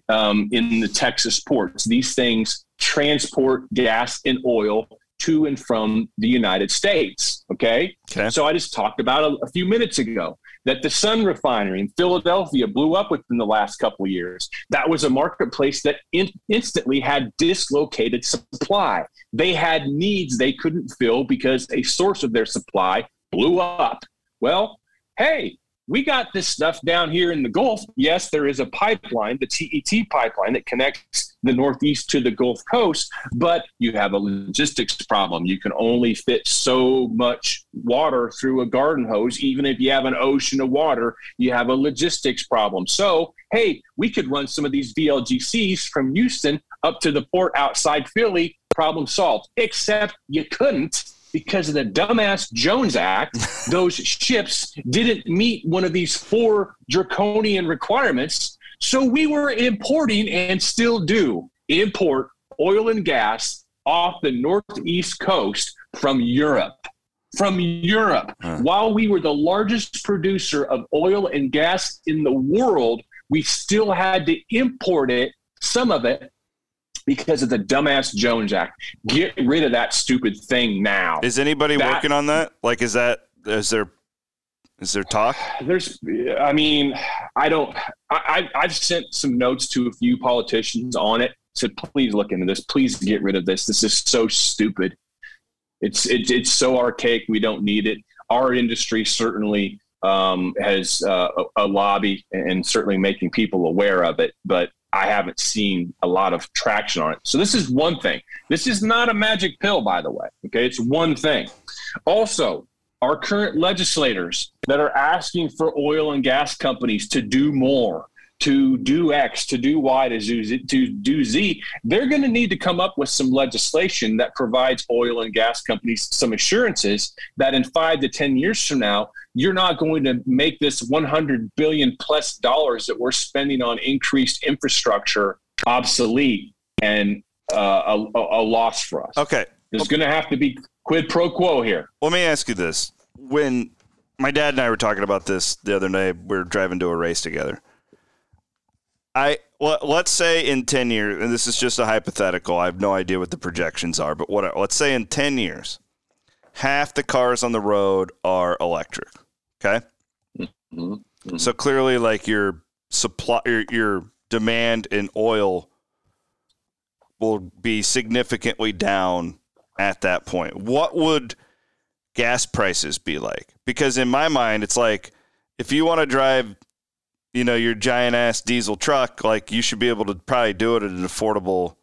Speaker 2: um, in the Texas ports. These things transport gas and oil to and from the United States. Okay. okay. So I just talked about a, a, few minutes ago that the Sun refinery in Philadelphia blew up within the last couple years. That was a marketplace that in, instantly had dislocated supply. They had needs they couldn't fill because a source of their supply blew up. Well, hey, we got this stuff down here in the Gulf. Yes, there is a pipeline, the TET pipeline that connects the Northeast to the Gulf Coast, but you have a logistics problem. You can only fit so much water through a garden hose. Even if you have an ocean of water, you have a logistics problem. So, hey, we could run some of these VLGCs from Houston up to the port outside Philly. Problem solved. Except you couldn't because of the dumbass Jones Act, those ships didn't meet one of these four draconian requirements. So we were importing and still do import oil and gas off the northeast coast from Europe. From Europe. Huh. While we were the largest producer of oil and gas in the world, we still had to import it, some of it, because of the dumbass Jones Act. Get rid of that stupid thing now.
Speaker 1: Is anybody that, working on that? Like, is that is there is there talk?
Speaker 2: There's, I mean, I don't. I, I've sent some notes to a few politicians on it. Said, please look into this. Please get rid of this. This is so stupid. It's it, it's so archaic. We don't need it. Our industry certainly um, has uh, a, a, lobby and certainly making people aware of it. But I haven't seen a lot of traction on it. So this is one thing. This is not a magic pill, by the way. Okay, it's one thing. Also, our current legislators that are asking for oil and gas companies to do more, to do X, to do Y, to do Z, to do Z, they're going to need to come up with some legislation that provides oil and gas companies some assurances that in five to 10 years from now, you're not going to make this 100 billion plus dollars that we're spending on increased infrastructure obsolete and uh, a, a, loss for us.
Speaker 1: Okay.
Speaker 2: There's going to have to be quid pro quo here.
Speaker 1: Let me ask you this. When my dad and I were talking about this the other day, we are driving to a race together. I well, let's say in 10 years, and this is just a hypothetical. I have no idea what the projections are, but what let's say in 10 years, half the cars on the road are electric. Okay? Mm-hmm. Mm-hmm. So clearly like your supply your, your demand in oil will be significantly down at that point. What would gas prices be like? Because in my mind, it's like if you want to drive, you know, your giant ass diesel truck, like you should be able to probably do it at an affordable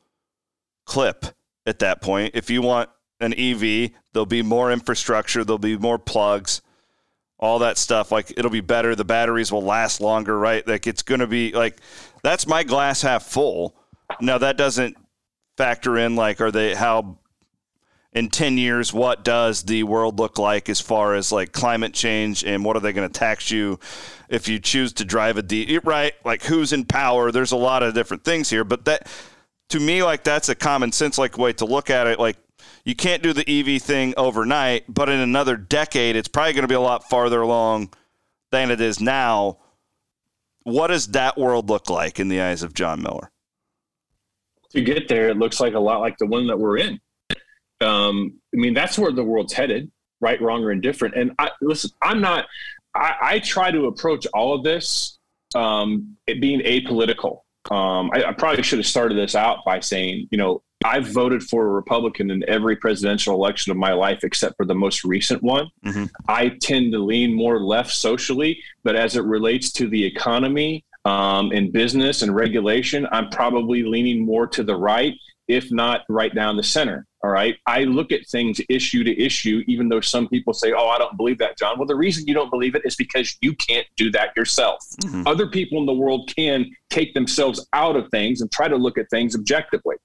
Speaker 1: clip at that point. If you want an EV, there'll be more infrastructure, there'll be more plugs, all that stuff. Like it'll be better. The batteries will last longer, right? Like it's going to be like that's my glass half full. Now that doesn't factor in like are they how in 10 years what does the world look like as far as like climate change and what are they going to tax you if you choose to drive a D right? Like who's in power? There's a lot of different things here but that to me like that's a common sense like way to look at it. Like you can't do the EV thing overnight but in another decade it's probably going to be a lot farther along than it is now. What does that world look like in the eyes of Jon Miller?
Speaker 2: To get there it looks like a lot like the one that we're in um, I mean, that's where the world's headed, right, wrong, or indifferent. And I, listen, I'm not. I, I try to approach all of this um, it being apolitical. Um, I, I probably should have started this out by saying, you know, I've voted for a Republican in every presidential election of my life except for the most recent one. Mm-hmm. I tend to lean more left socially, but as it relates to the economy um, and business and regulation, I'm probably leaning more to the right, if not right down the center. All right. I look at things issue to issue, even though some people say, oh, I don't believe that, Jon. Well, the reason you don't believe it is because you can't do that yourself. Mm-hmm. Other people in the world can take themselves out of things and try to look at things objectively.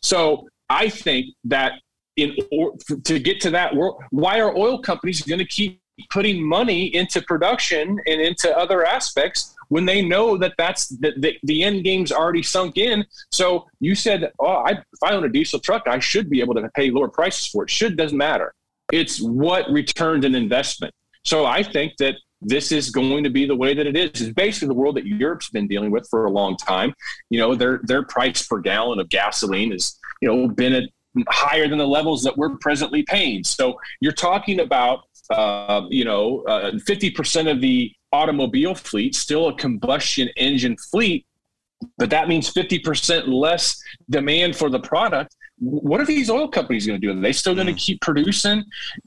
Speaker 2: So I think that in or, to get to that, world, why are oil companies going to keep putting money into production and into other aspects when they know that that's the, the, the, end game's already sunk in. So you said, oh, I, if I own a diesel truck, I should be able to pay lower prices for it. Should doesn't matter. It's what returned an investment. So I think that this is going to be the way that it is. It's basically the world that Europe's been dealing with for a long time. You know, their their price per gallon of gasoline has you know been at higher than the levels that we're presently paying. So you're talking about uh, you know uh, 50% of the automobile fleet, still a combustion engine fleet, but that means 50% less demand for the product. What are these oil companies going to do? Are they still going to mm. keep producing?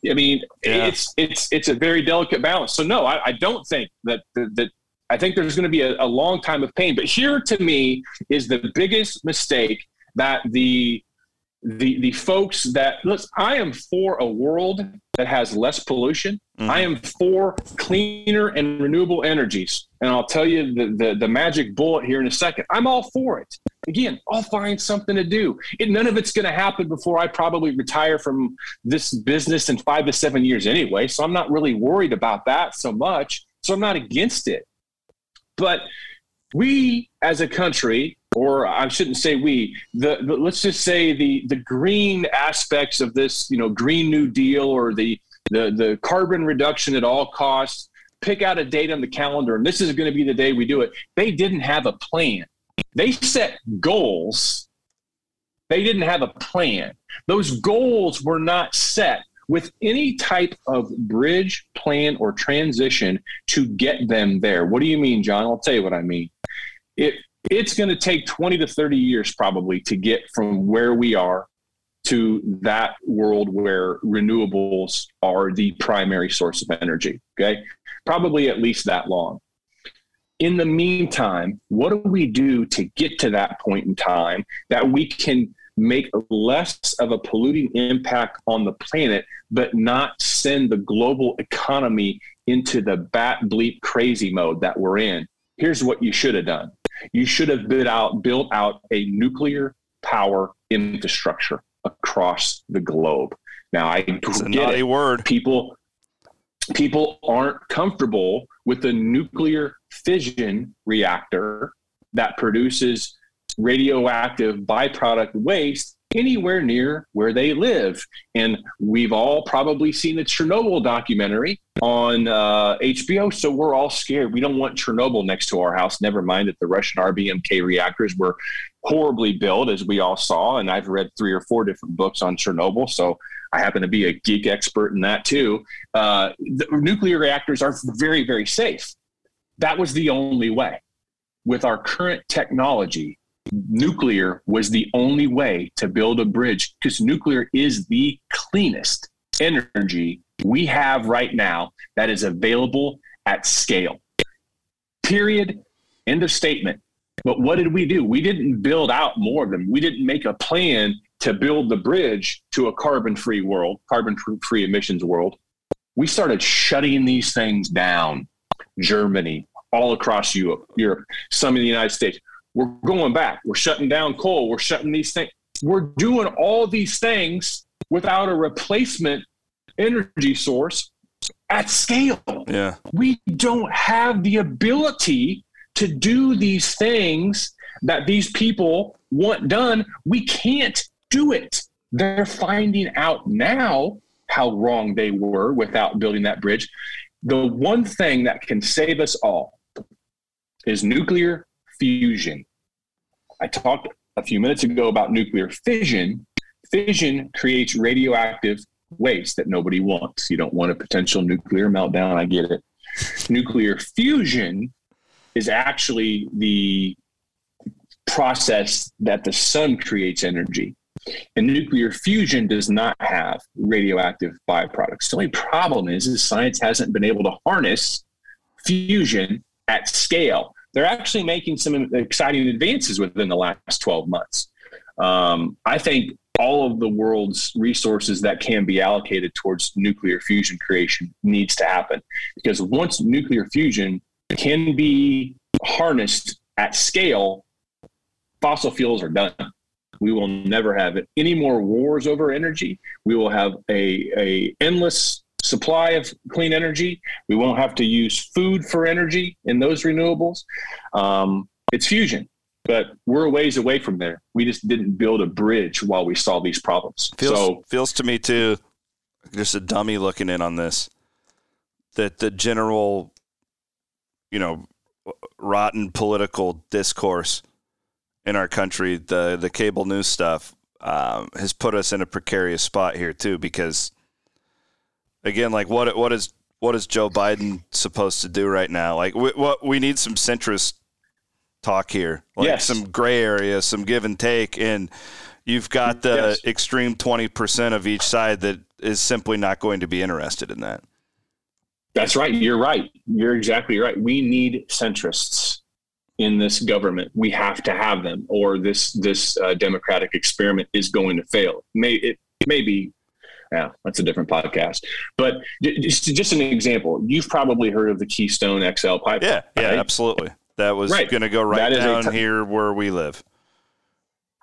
Speaker 2: I mean, yeah. it's it's it's a very delicate balance. So no, I, I don't think that that I think there's going to be a, a long time of pain. But here, to me, is the biggest mistake that the the the folks that listen, I am for a world that has less pollution. Mm-hmm. I am for cleaner and renewable energies. And I'll tell you the, the, the magic bullet here in a second. I'm all for it. Again, I'll find something to do. It, none of it's going to happen before I probably retire from this business in five to seven years anyway. So I'm not really worried about that so much. So I'm not against it. But we as a country or I shouldn't say we, the, the, let's just say the the green aspects of this, you know, Green New Deal or the the the carbon reduction at all costs. Pick out a date on the calendar, and this is going to be the day we do it. They didn't have a plan. They set goals. They didn't have a plan. Those goals were not set with any type of bridge, plan, or transition to get them there. What do you mean, Jon? I'll tell you what I mean. It it's going to take 20 to 30 years probably to get from where we are to that world where renewables are the primary source of energy. Okay. Probably at least that long. In the meantime, what do we do to get to that point in time that we can make less of a polluting impact on the planet, but not send the global economy into the bat bleep crazy mode that we're in? Here's what you should have done You should have built out, built out a nuclear power infrastructure across the globe. Now I
Speaker 1: It's a naughty
Speaker 2: it.
Speaker 1: word.
Speaker 2: people people aren't comfortable with the nuclear fission reactor that produces radioactive byproduct waste anywhere near where they live. And we've all probably seen the Chernobyl documentary on uh, HBO. So we're all scared. We don't want Chernobyl next to our house. Never mind that the Russian RBMK reactors were horribly built, as we all saw. And I've read three or four different books on Chernobyl. So I happen to be a geek expert in that too. Uh, nuclear reactors are very, very safe. That was the only way. With our current technology, nuclear was the only way to build a bridge because nuclear is the cleanest energy we have right now that is available at scale. Period. End of statement. But what did we do? We didn't build out more of them. We didn't make a plan to build the bridge to a carbon free world, carbon free emissions world. We started shutting these things down. Germany, all across Europe, Europe, some in the United States. We're going back. We're shutting down coal. We're shutting these things. We're doing all these things without a replacement energy source at scale.
Speaker 1: Yeah.
Speaker 2: We don't have the ability to do these things that these people want done. We can't do it. They're finding out now how wrong they were without building that bridge. The one thing that can save us all is nuclear fusion. I talked a few minutes ago about nuclear fission. Fission creates radioactive waste that nobody wants. You don't want a potential nuclear meltdown. I get it. nuclear fusion is actually the process that the sun creates energy. And nuclear fusion does not have radioactive byproducts. The only problem is, is science hasn't been able to harness fusion at scale. They're actually making some exciting advances within the last 12 months. Um, I think all of the world's resources that can be allocated towards nuclear fusion creation needs to happen because once nuclear fusion can be harnessed at scale, fossil fuels are done. We will never have any more wars over energy. We will have a, a endless supply of clean energy. We won't have to use food for energy in those renewables. Um, it's fusion, but we're a ways away from there. We just didn't build a bridge while we solve these problems.
Speaker 1: Feels
Speaker 2: so
Speaker 1: feels to me too, just a dummy looking in on this, that the general, you know, rotten political discourse in our country, the the cable news stuff, um, has put us in a precarious spot here too. Because again, like what what is what is Joe Biden supposed to do right now? Like we, what we need some centrist talk here, like
Speaker 2: Yes.
Speaker 1: some gray area, some give and take, and you've got the
Speaker 2: Yes.
Speaker 1: extreme twenty percent of each side that is simply not going to be interested in that.
Speaker 2: That's right. You're right. You're exactly right. We need centrists in this government. We have to have them, or this this uh, democratic experiment is going to fail. May it maybe. Yeah, that's a different podcast. But just just an example. You've probably heard of the Keystone XL pipeline.
Speaker 1: Yeah, yeah,
Speaker 2: right?
Speaker 1: absolutely. That was
Speaker 2: Right.
Speaker 1: going to go right
Speaker 2: That
Speaker 1: down
Speaker 2: t-
Speaker 1: here where we live.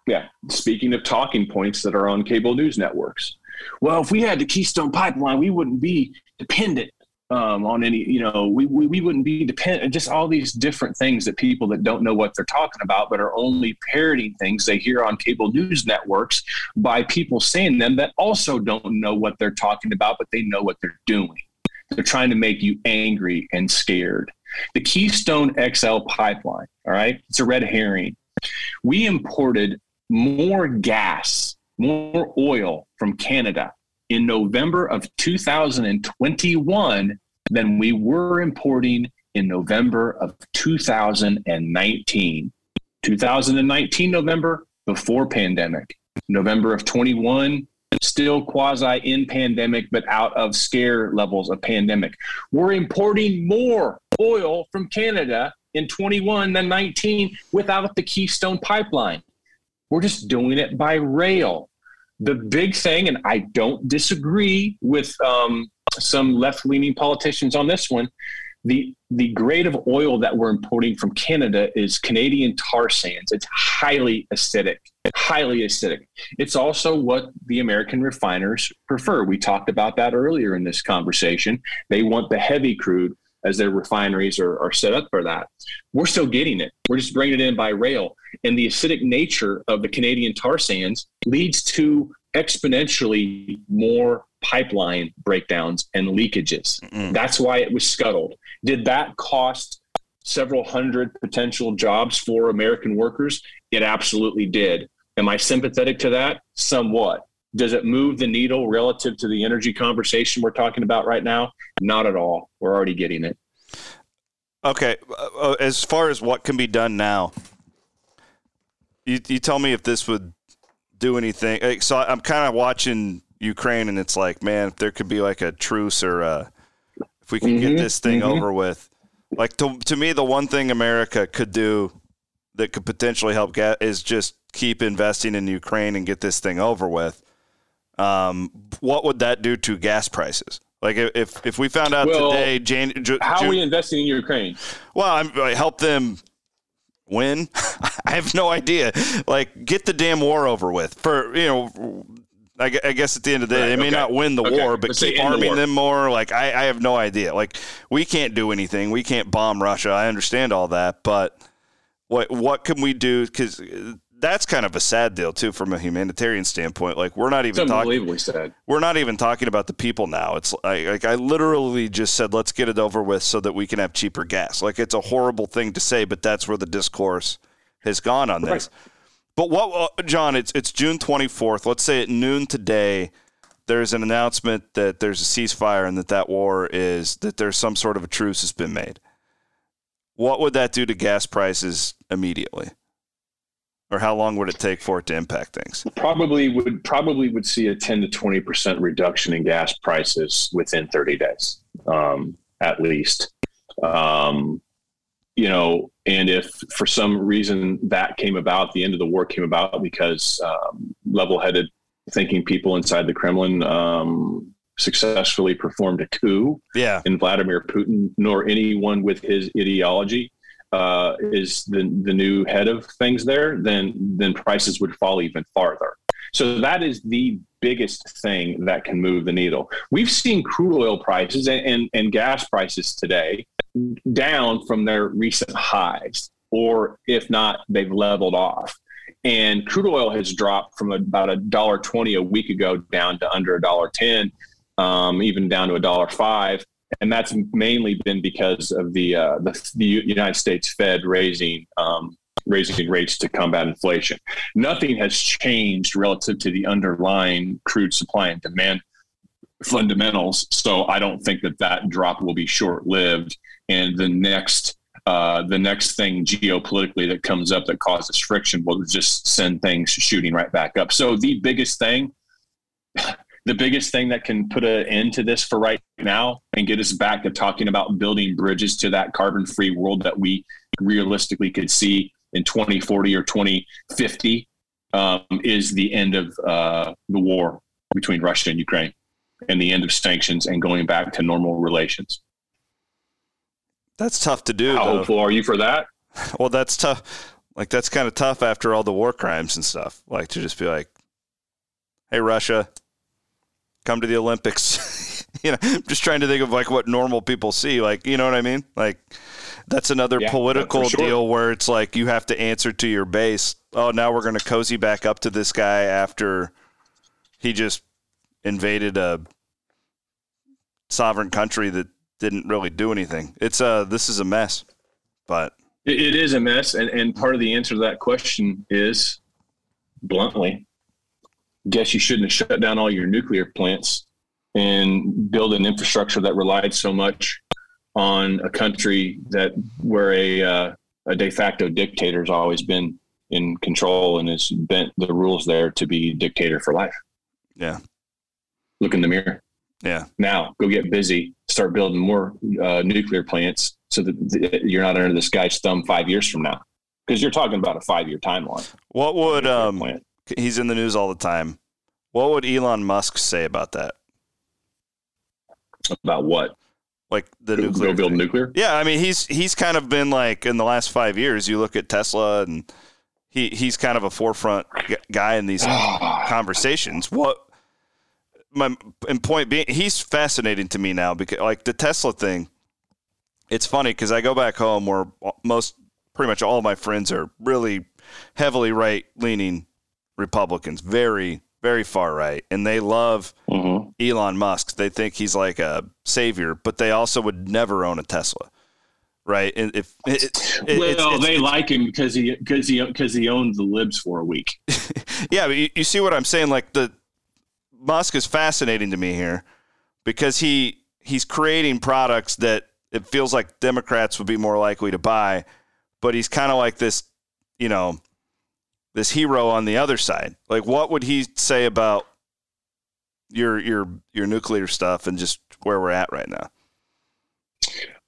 Speaker 2: Yeah. Speaking of talking points that are on cable news networks. Well, if we had the Keystone Pipeline, we wouldn't be dependent um, on any, you know, we, we, we wouldn't be dependent, just all these different things that people that don't know what they're talking about, but are only parroting things they hear on cable news networks by people saying them that also don't know what they're talking about, but they know what they're doing. They're trying to make you angry and scared. The Keystone XL pipeline, all right, it's a red herring. We imported more gas, more oil from Canada in November of 2021 than we were importing in November of 2019. 2019 November before pandemic. November of 21 still quasi in pandemic but out of scare levels of pandemic. We're importing more oil from Canada in 21 than 19 without the Keystone pipeline. We're just doing it by rail. The big thing, and I don't disagree with um, some left leaning politicians on this one, the the grade of oil that we're importing from Canada is Canadian tar sands. It's highly acidic, highly acidic. It's also what the American refiners prefer. We talked about that earlier in this conversation. They want the heavy crude as their refineries are, are set up for that. We're still getting it. We're just bringing it in by rail. And the acidic nature of the Canadian tar sands leads to exponentially more pipeline breakdowns and leakages. Mm-hmm. That's why it was scuttled. Did that cost several hundred potential jobs for American workers? It absolutely did. Am I sympathetic to that? Somewhat. Does it move the needle relative to the energy conversation we're talking about right now? Not at all. We're already getting it.
Speaker 1: Okay. Uh, uh as far as what can be done now, you, you tell me if this would do anything. So I'm kind of watching Ukraine, and it's like, man, if there could be like a truce or a, uh, if we can mm-hmm, get this thing mm-hmm. over with. Like to to me, the one thing America could do that could potentially help get is just keep investing in Ukraine and get this thing over with. Um, what would that do to gas prices? Like if if we found out well, today, Jan,
Speaker 2: J- how are we investing in Ukraine?
Speaker 1: Well, I'm, I help them win. I have no idea. Like get the damn war over with. For you know, I, I guess at the end of the day, right, they may okay. not win the okay. war, but Let's keep arming the them more. Like I, I have no idea. Like we can't do anything. We can't bomb Russia. I understand all that, but what what can we do? Because that's kind of a sad deal too, from a humanitarian standpoint. Like we're not even
Speaker 2: talking. sad.
Speaker 1: We're not even talking about the people now. It's like, like I literally just said, let's get it over with so that we can have cheaper gas. Like it's a horrible thing to say, but that's where the discourse has gone on this. Right. But what, uh, Jon? It's it's June twenty fourth. Let's say at noon today, there's an announcement that there's a ceasefire and that that war is that there's some sort of a truce has been made. What would that do to gas prices immediately? Or how long would it take for it to impact things?
Speaker 2: Probably would probably would see a ten to twenty percent reduction in gas prices within thirty days, um, at least. Um, you know, and if for some reason that came about, the end of the war came about because um, level-headed thinking people inside the Kremlin um, successfully performed a coup.
Speaker 1: Yeah.
Speaker 2: And Vladimir Putin, nor anyone with his ideology, uh, is the the new head of things there, then then prices would fall even farther. So that is the biggest thing that can move the needle. We've seen crude oil prices and, and, and gas prices today down from their recent highs, or if not, they've leveled off. And crude oil has dropped from about a dollar twenty a week ago down to under a dollar ten, um, even down to a dollar five. And that's mainly been because of the uh, the, the, United States Fed raising um, raising rates to combat inflation. Nothing has changed relative to the underlying crude supply and demand fundamentals. So I don't think that that drop will be short lived and the next uh, the next thing geopolitically that comes up that causes friction will just send things shooting right back up. So the biggest thing, the biggest thing that can put an end to this for right now and get us back to talking about building bridges to that carbon-free world that we realistically could see in 2040 or 2050 um, is the end of uh, the war between Russia and Ukraine and the end of sanctions and going back to normal relations.
Speaker 1: That's tough to do.
Speaker 2: How though. hopeful are you for that?
Speaker 1: Well, that's tough. Like that's kind of tough after all the war crimes and stuff. Like to just be like, "Hey, Russia, come to the Olympics." you know, I'm just trying to think of like what normal people see. Like, you know what I mean? Like that's another yeah, political sure. deal where it's like you have to answer to your base. Oh, now we're going to cozy back up to this guy after he just invaded a sovereign country that didn't really do anything. It's uh this is a mess, but
Speaker 2: it, it is a mess, and and part of the answer to that question is bluntly, guess you shouldn't have shut down all your nuclear plants and build an infrastructure that relied so much on a country that where a uh, a de facto dictator has always been in control and has bent the rules there to be dictator for life.
Speaker 1: Yeah.
Speaker 2: Look in the mirror.
Speaker 1: Yeah.
Speaker 2: Now go get busy, start building more uh, nuclear plants so that you're not under this guy's thumb five years from now. Because you're talking about a five year timeline.
Speaker 1: What would, um, he's in the news all the time. What would Elon Musk say about that?
Speaker 2: About what?
Speaker 1: like the
Speaker 2: go,
Speaker 1: nuclear.
Speaker 2: Go build
Speaker 1: thing.
Speaker 2: nuclear.
Speaker 1: Yeah, I mean he's he's kind of been like in the last five years. You look at Tesla, and he he's kind of a forefront guy in these conversations. What my and point being, he's fascinating to me now because like the Tesla thing. It's funny because I go back home where most pretty much all of my friends are really heavily right leaning Republicans, very very far right, and they love mm-hmm. Elon Musk. They think he's like a savior, but they also would never own a Tesla, right? And if it,
Speaker 2: it, well, it's, it's, they like him because he because he because he owns the libs for a week.
Speaker 1: yeah, but you, you see what I'm saying? Like the Musk is fascinating to me here because he he's creating products that it feels like Democrats would be more likely to buy, but he's kind of like this, you know this hero on the other side. Like, what would he say about your your your nuclear stuff and just where we're at right now?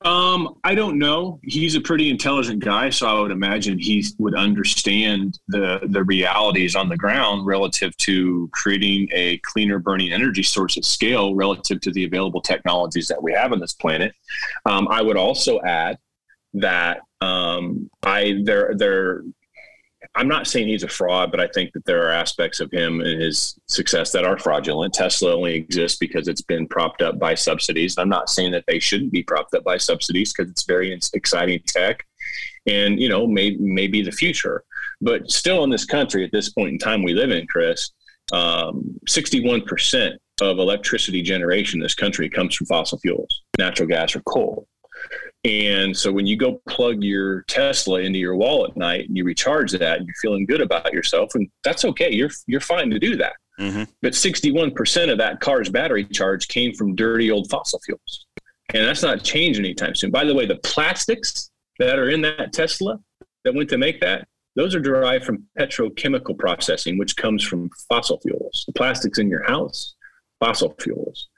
Speaker 2: Um, I don't know. He's a pretty intelligent guy, so I would imagine he would understand the the realities on the ground relative to creating a cleaner burning energy source at scale relative to the available technologies that we have on this planet. Um, I would also add that um, I there there I'm not saying he's a fraud, but I think that there are aspects of him and his success that are fraudulent. Tesla only exists because it's been propped up by subsidies. I'm not saying that they shouldn't be propped up by subsidies because it's very exciting tech and, you know, may, may be the future. But still in this country at this point in time we live in, Chris, um, 61% of electricity generation in this country comes from fossil fuels, natural gas or coal. And so when you go plug your Tesla into your wall at night and you recharge that and you're feeling good about yourself, and that's okay. You're you're fine to do that. Mm-hmm. But 61% of that car's battery charge came from dirty old fossil fuels. And that's not changing anytime soon. By the way, the plastics that are in that Tesla that went to make that, those are derived from petrochemical processing, which comes from fossil fuels. The plastics in your house, fossil fuels.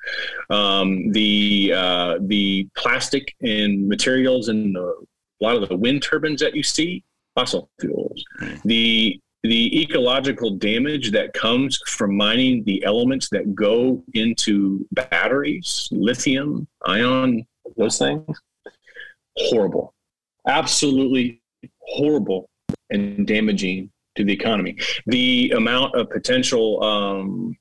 Speaker 2: Um, the uh, the plastic and materials and a lot of the wind turbines that you see, fossil fuels. Mm. The the ecological damage that comes from mining the elements that go into batteries, lithium, ion, those things, horrible, absolutely horrible and damaging to the economy. The amount of potential um,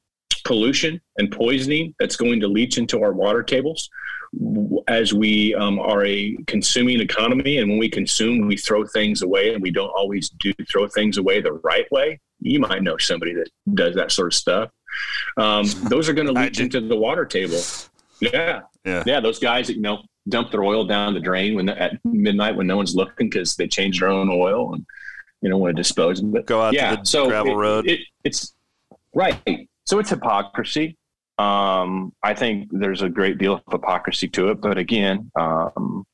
Speaker 2: pollution and poisoning that's going to leach into our water tables as we um, are a consuming economy and when we consume we throw things away and we don't always do throw things away the right way. You might know somebody that does that sort of stuff. Um, those are going to leach into the water table. Yeah. yeah. Yeah those guys that you know dump their oil down the drain when at midnight when no one's looking because they change their own oil and you know want to dispose of it.
Speaker 1: Go out yeah, to the so gravel
Speaker 2: it,
Speaker 1: road.
Speaker 2: it, it's right so it's hypocrisy. Um, I think there's a great deal of hypocrisy to it, but again, um,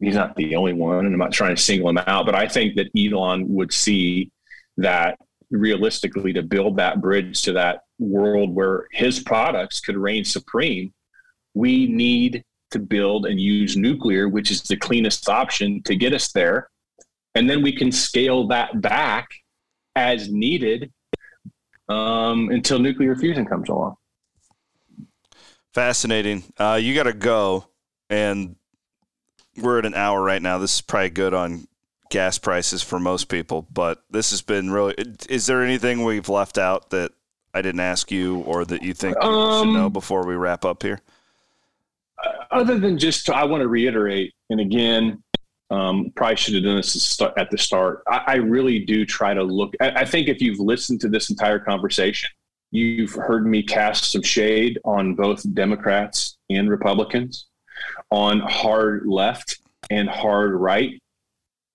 Speaker 2: he's not the only one, and I'm not trying to single him out. But I think that Elon would see that realistically to build that bridge to that world where his products could reign supreme, we need to build and use nuclear, which is the cleanest option to get us there. And then we can scale that back as needed um, until nuclear fusion comes along.
Speaker 1: Fascinating. Uh, you got to go, and we're at an hour right now. This is probably good on gas prices for most people, but this has been really. Is there anything we've left out that I didn't ask you, or that you think people um, should know um, before we wrap up here?
Speaker 2: Other than just, I want to reiterate, and again, um, probably should have done this at the start. I, I really do try to look. I, I, think if you've listened to this entire conversation, you've heard me cast some shade on both Democrats and Republicans, on hard left and hard right.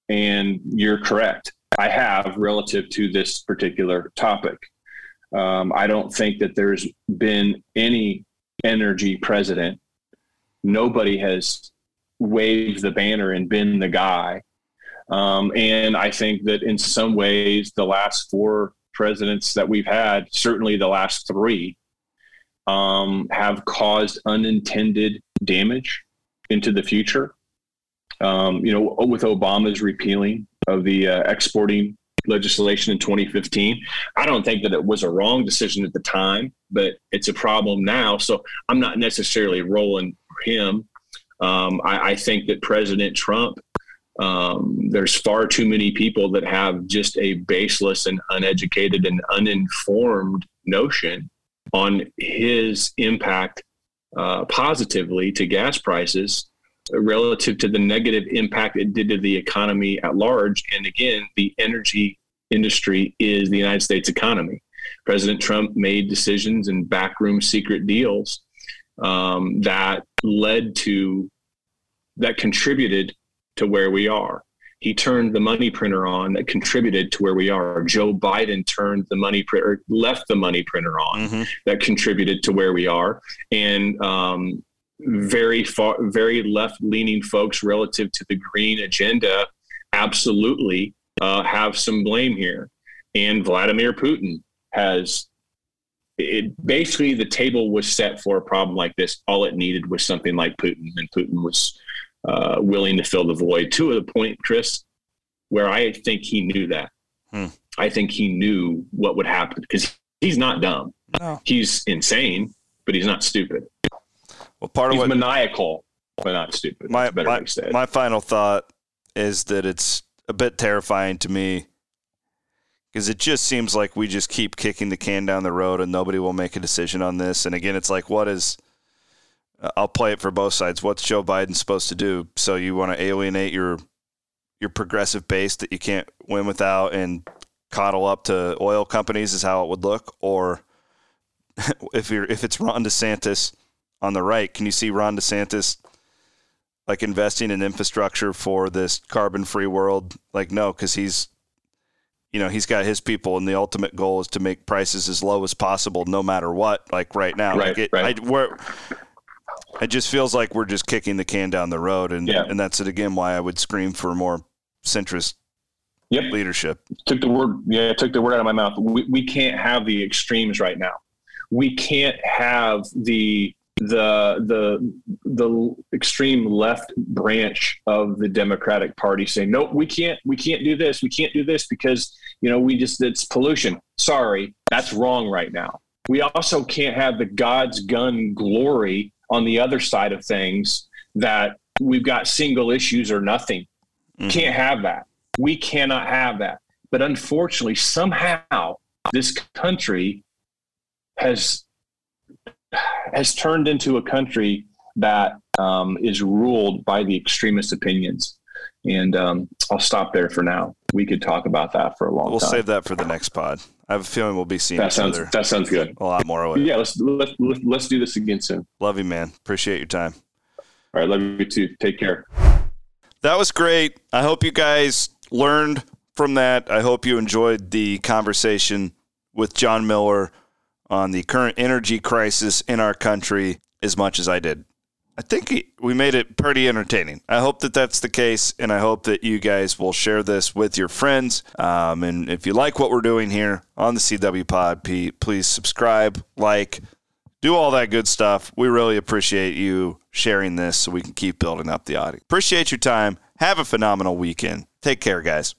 Speaker 2: And you're correct. I have relative to this particular topic. Um, I don't think that there's been any energy president. Nobody has waved the banner and been the guy. Um, and I think that in some ways, the last four presidents that we've had, certainly the last three, um, have caused unintended damage into the future. Um, you know, with Obama's repealing of the uh, exporting legislation in 2015. I don't think that it was a wrong decision at the time, but it's a problem now. So I'm not necessarily rolling him Um, I, I, think that President Trump, um, there's far too many people that have just a baseless and uneducated and uninformed notion on his impact uh, positively to gas prices relative to the negative impact it did to the economy at large. And again, the energy industry is the United States economy. President Trump made decisions and backroom secret deals um, that led to, that contributed to where we are. He turned the money printer on that contributed to where we are. Joe Biden turned the money printer, left the money printer on mm-hmm. that contributed to where we are. And um, very far, very left leaning folks relative to the green agenda absolutely uh, have some blame here. And Vladimir Putin has it basically the table was set for a problem like this. All it needed was something like Putin, and Putin was uh, willing to fill the void to the point, Chris, where I think he knew that. Hmm. I think he knew what would happen because he's not dumb. No. He's insane, but he's not stupid.
Speaker 1: Well, part
Speaker 2: he's
Speaker 1: of what
Speaker 2: maniacal, but not stupid.
Speaker 1: My my, my final thought is that it's a bit terrifying to me because it just seems like we just keep kicking the can down the road and nobody will make a decision on this. And again, it's like, what is? Uh, I'll play it for both sides. What's Joe Biden supposed to do? So you want to alienate your your progressive base that you can't win without and coddle up to oil companies is how it would look, or if you're if it's Ron DeSantis on the right. Can you see Ron DeSantis like investing in infrastructure for this carbon free world? Like, no, because he's, you know, he's got his people, and the ultimate goal is to make prices as low as possible, no matter what. Like right now,
Speaker 2: right,
Speaker 1: like
Speaker 2: it, right.
Speaker 1: I, we're, it just feels like we're just kicking the can down the road, and yeah. and that's it again. Why I would scream for more centrist yep. leadership.
Speaker 2: Took the word, yeah, took the word out of my mouth. We we can't have the extremes right now. We can't have the the the the extreme left branch of the Democratic Party saying, "No, we can't we can't do this. We can't do this because you know we just it's pollution." Sorry, that's wrong right now. We also can't have the God's gun glory on the other side of things that we've got single issues or nothing. Mm-hmm. Can't have that. We cannot have that. But unfortunately, somehow this country has has turned into a country that um, is ruled by the extremist opinions. And um, I'll stop there for now. We could talk about that for a long
Speaker 1: we'll
Speaker 2: time.
Speaker 1: We'll save that for the next pod. I have a feeling we'll be seeing
Speaker 2: that sounds, That sounds good.
Speaker 1: A lot more.
Speaker 2: Yeah, let's, let's let's do this again soon.
Speaker 1: Love you, man. Appreciate your time.
Speaker 2: All right, love you too. Take care.
Speaker 1: That was great. I hope you guys learned from that. I hope you enjoyed the conversation with Jon Miller on the current energy crisis in our country as much as I did. I think we made it pretty entertaining. I hope that that's the case, and I hope that you guys will share this with your friends. Um, and if you like what we're doing here on the CW Pod, please subscribe, like, do all that good stuff. We really appreciate you sharing this so we can keep building up the audience. Appreciate your time. Have a phenomenal weekend. Take care, guys.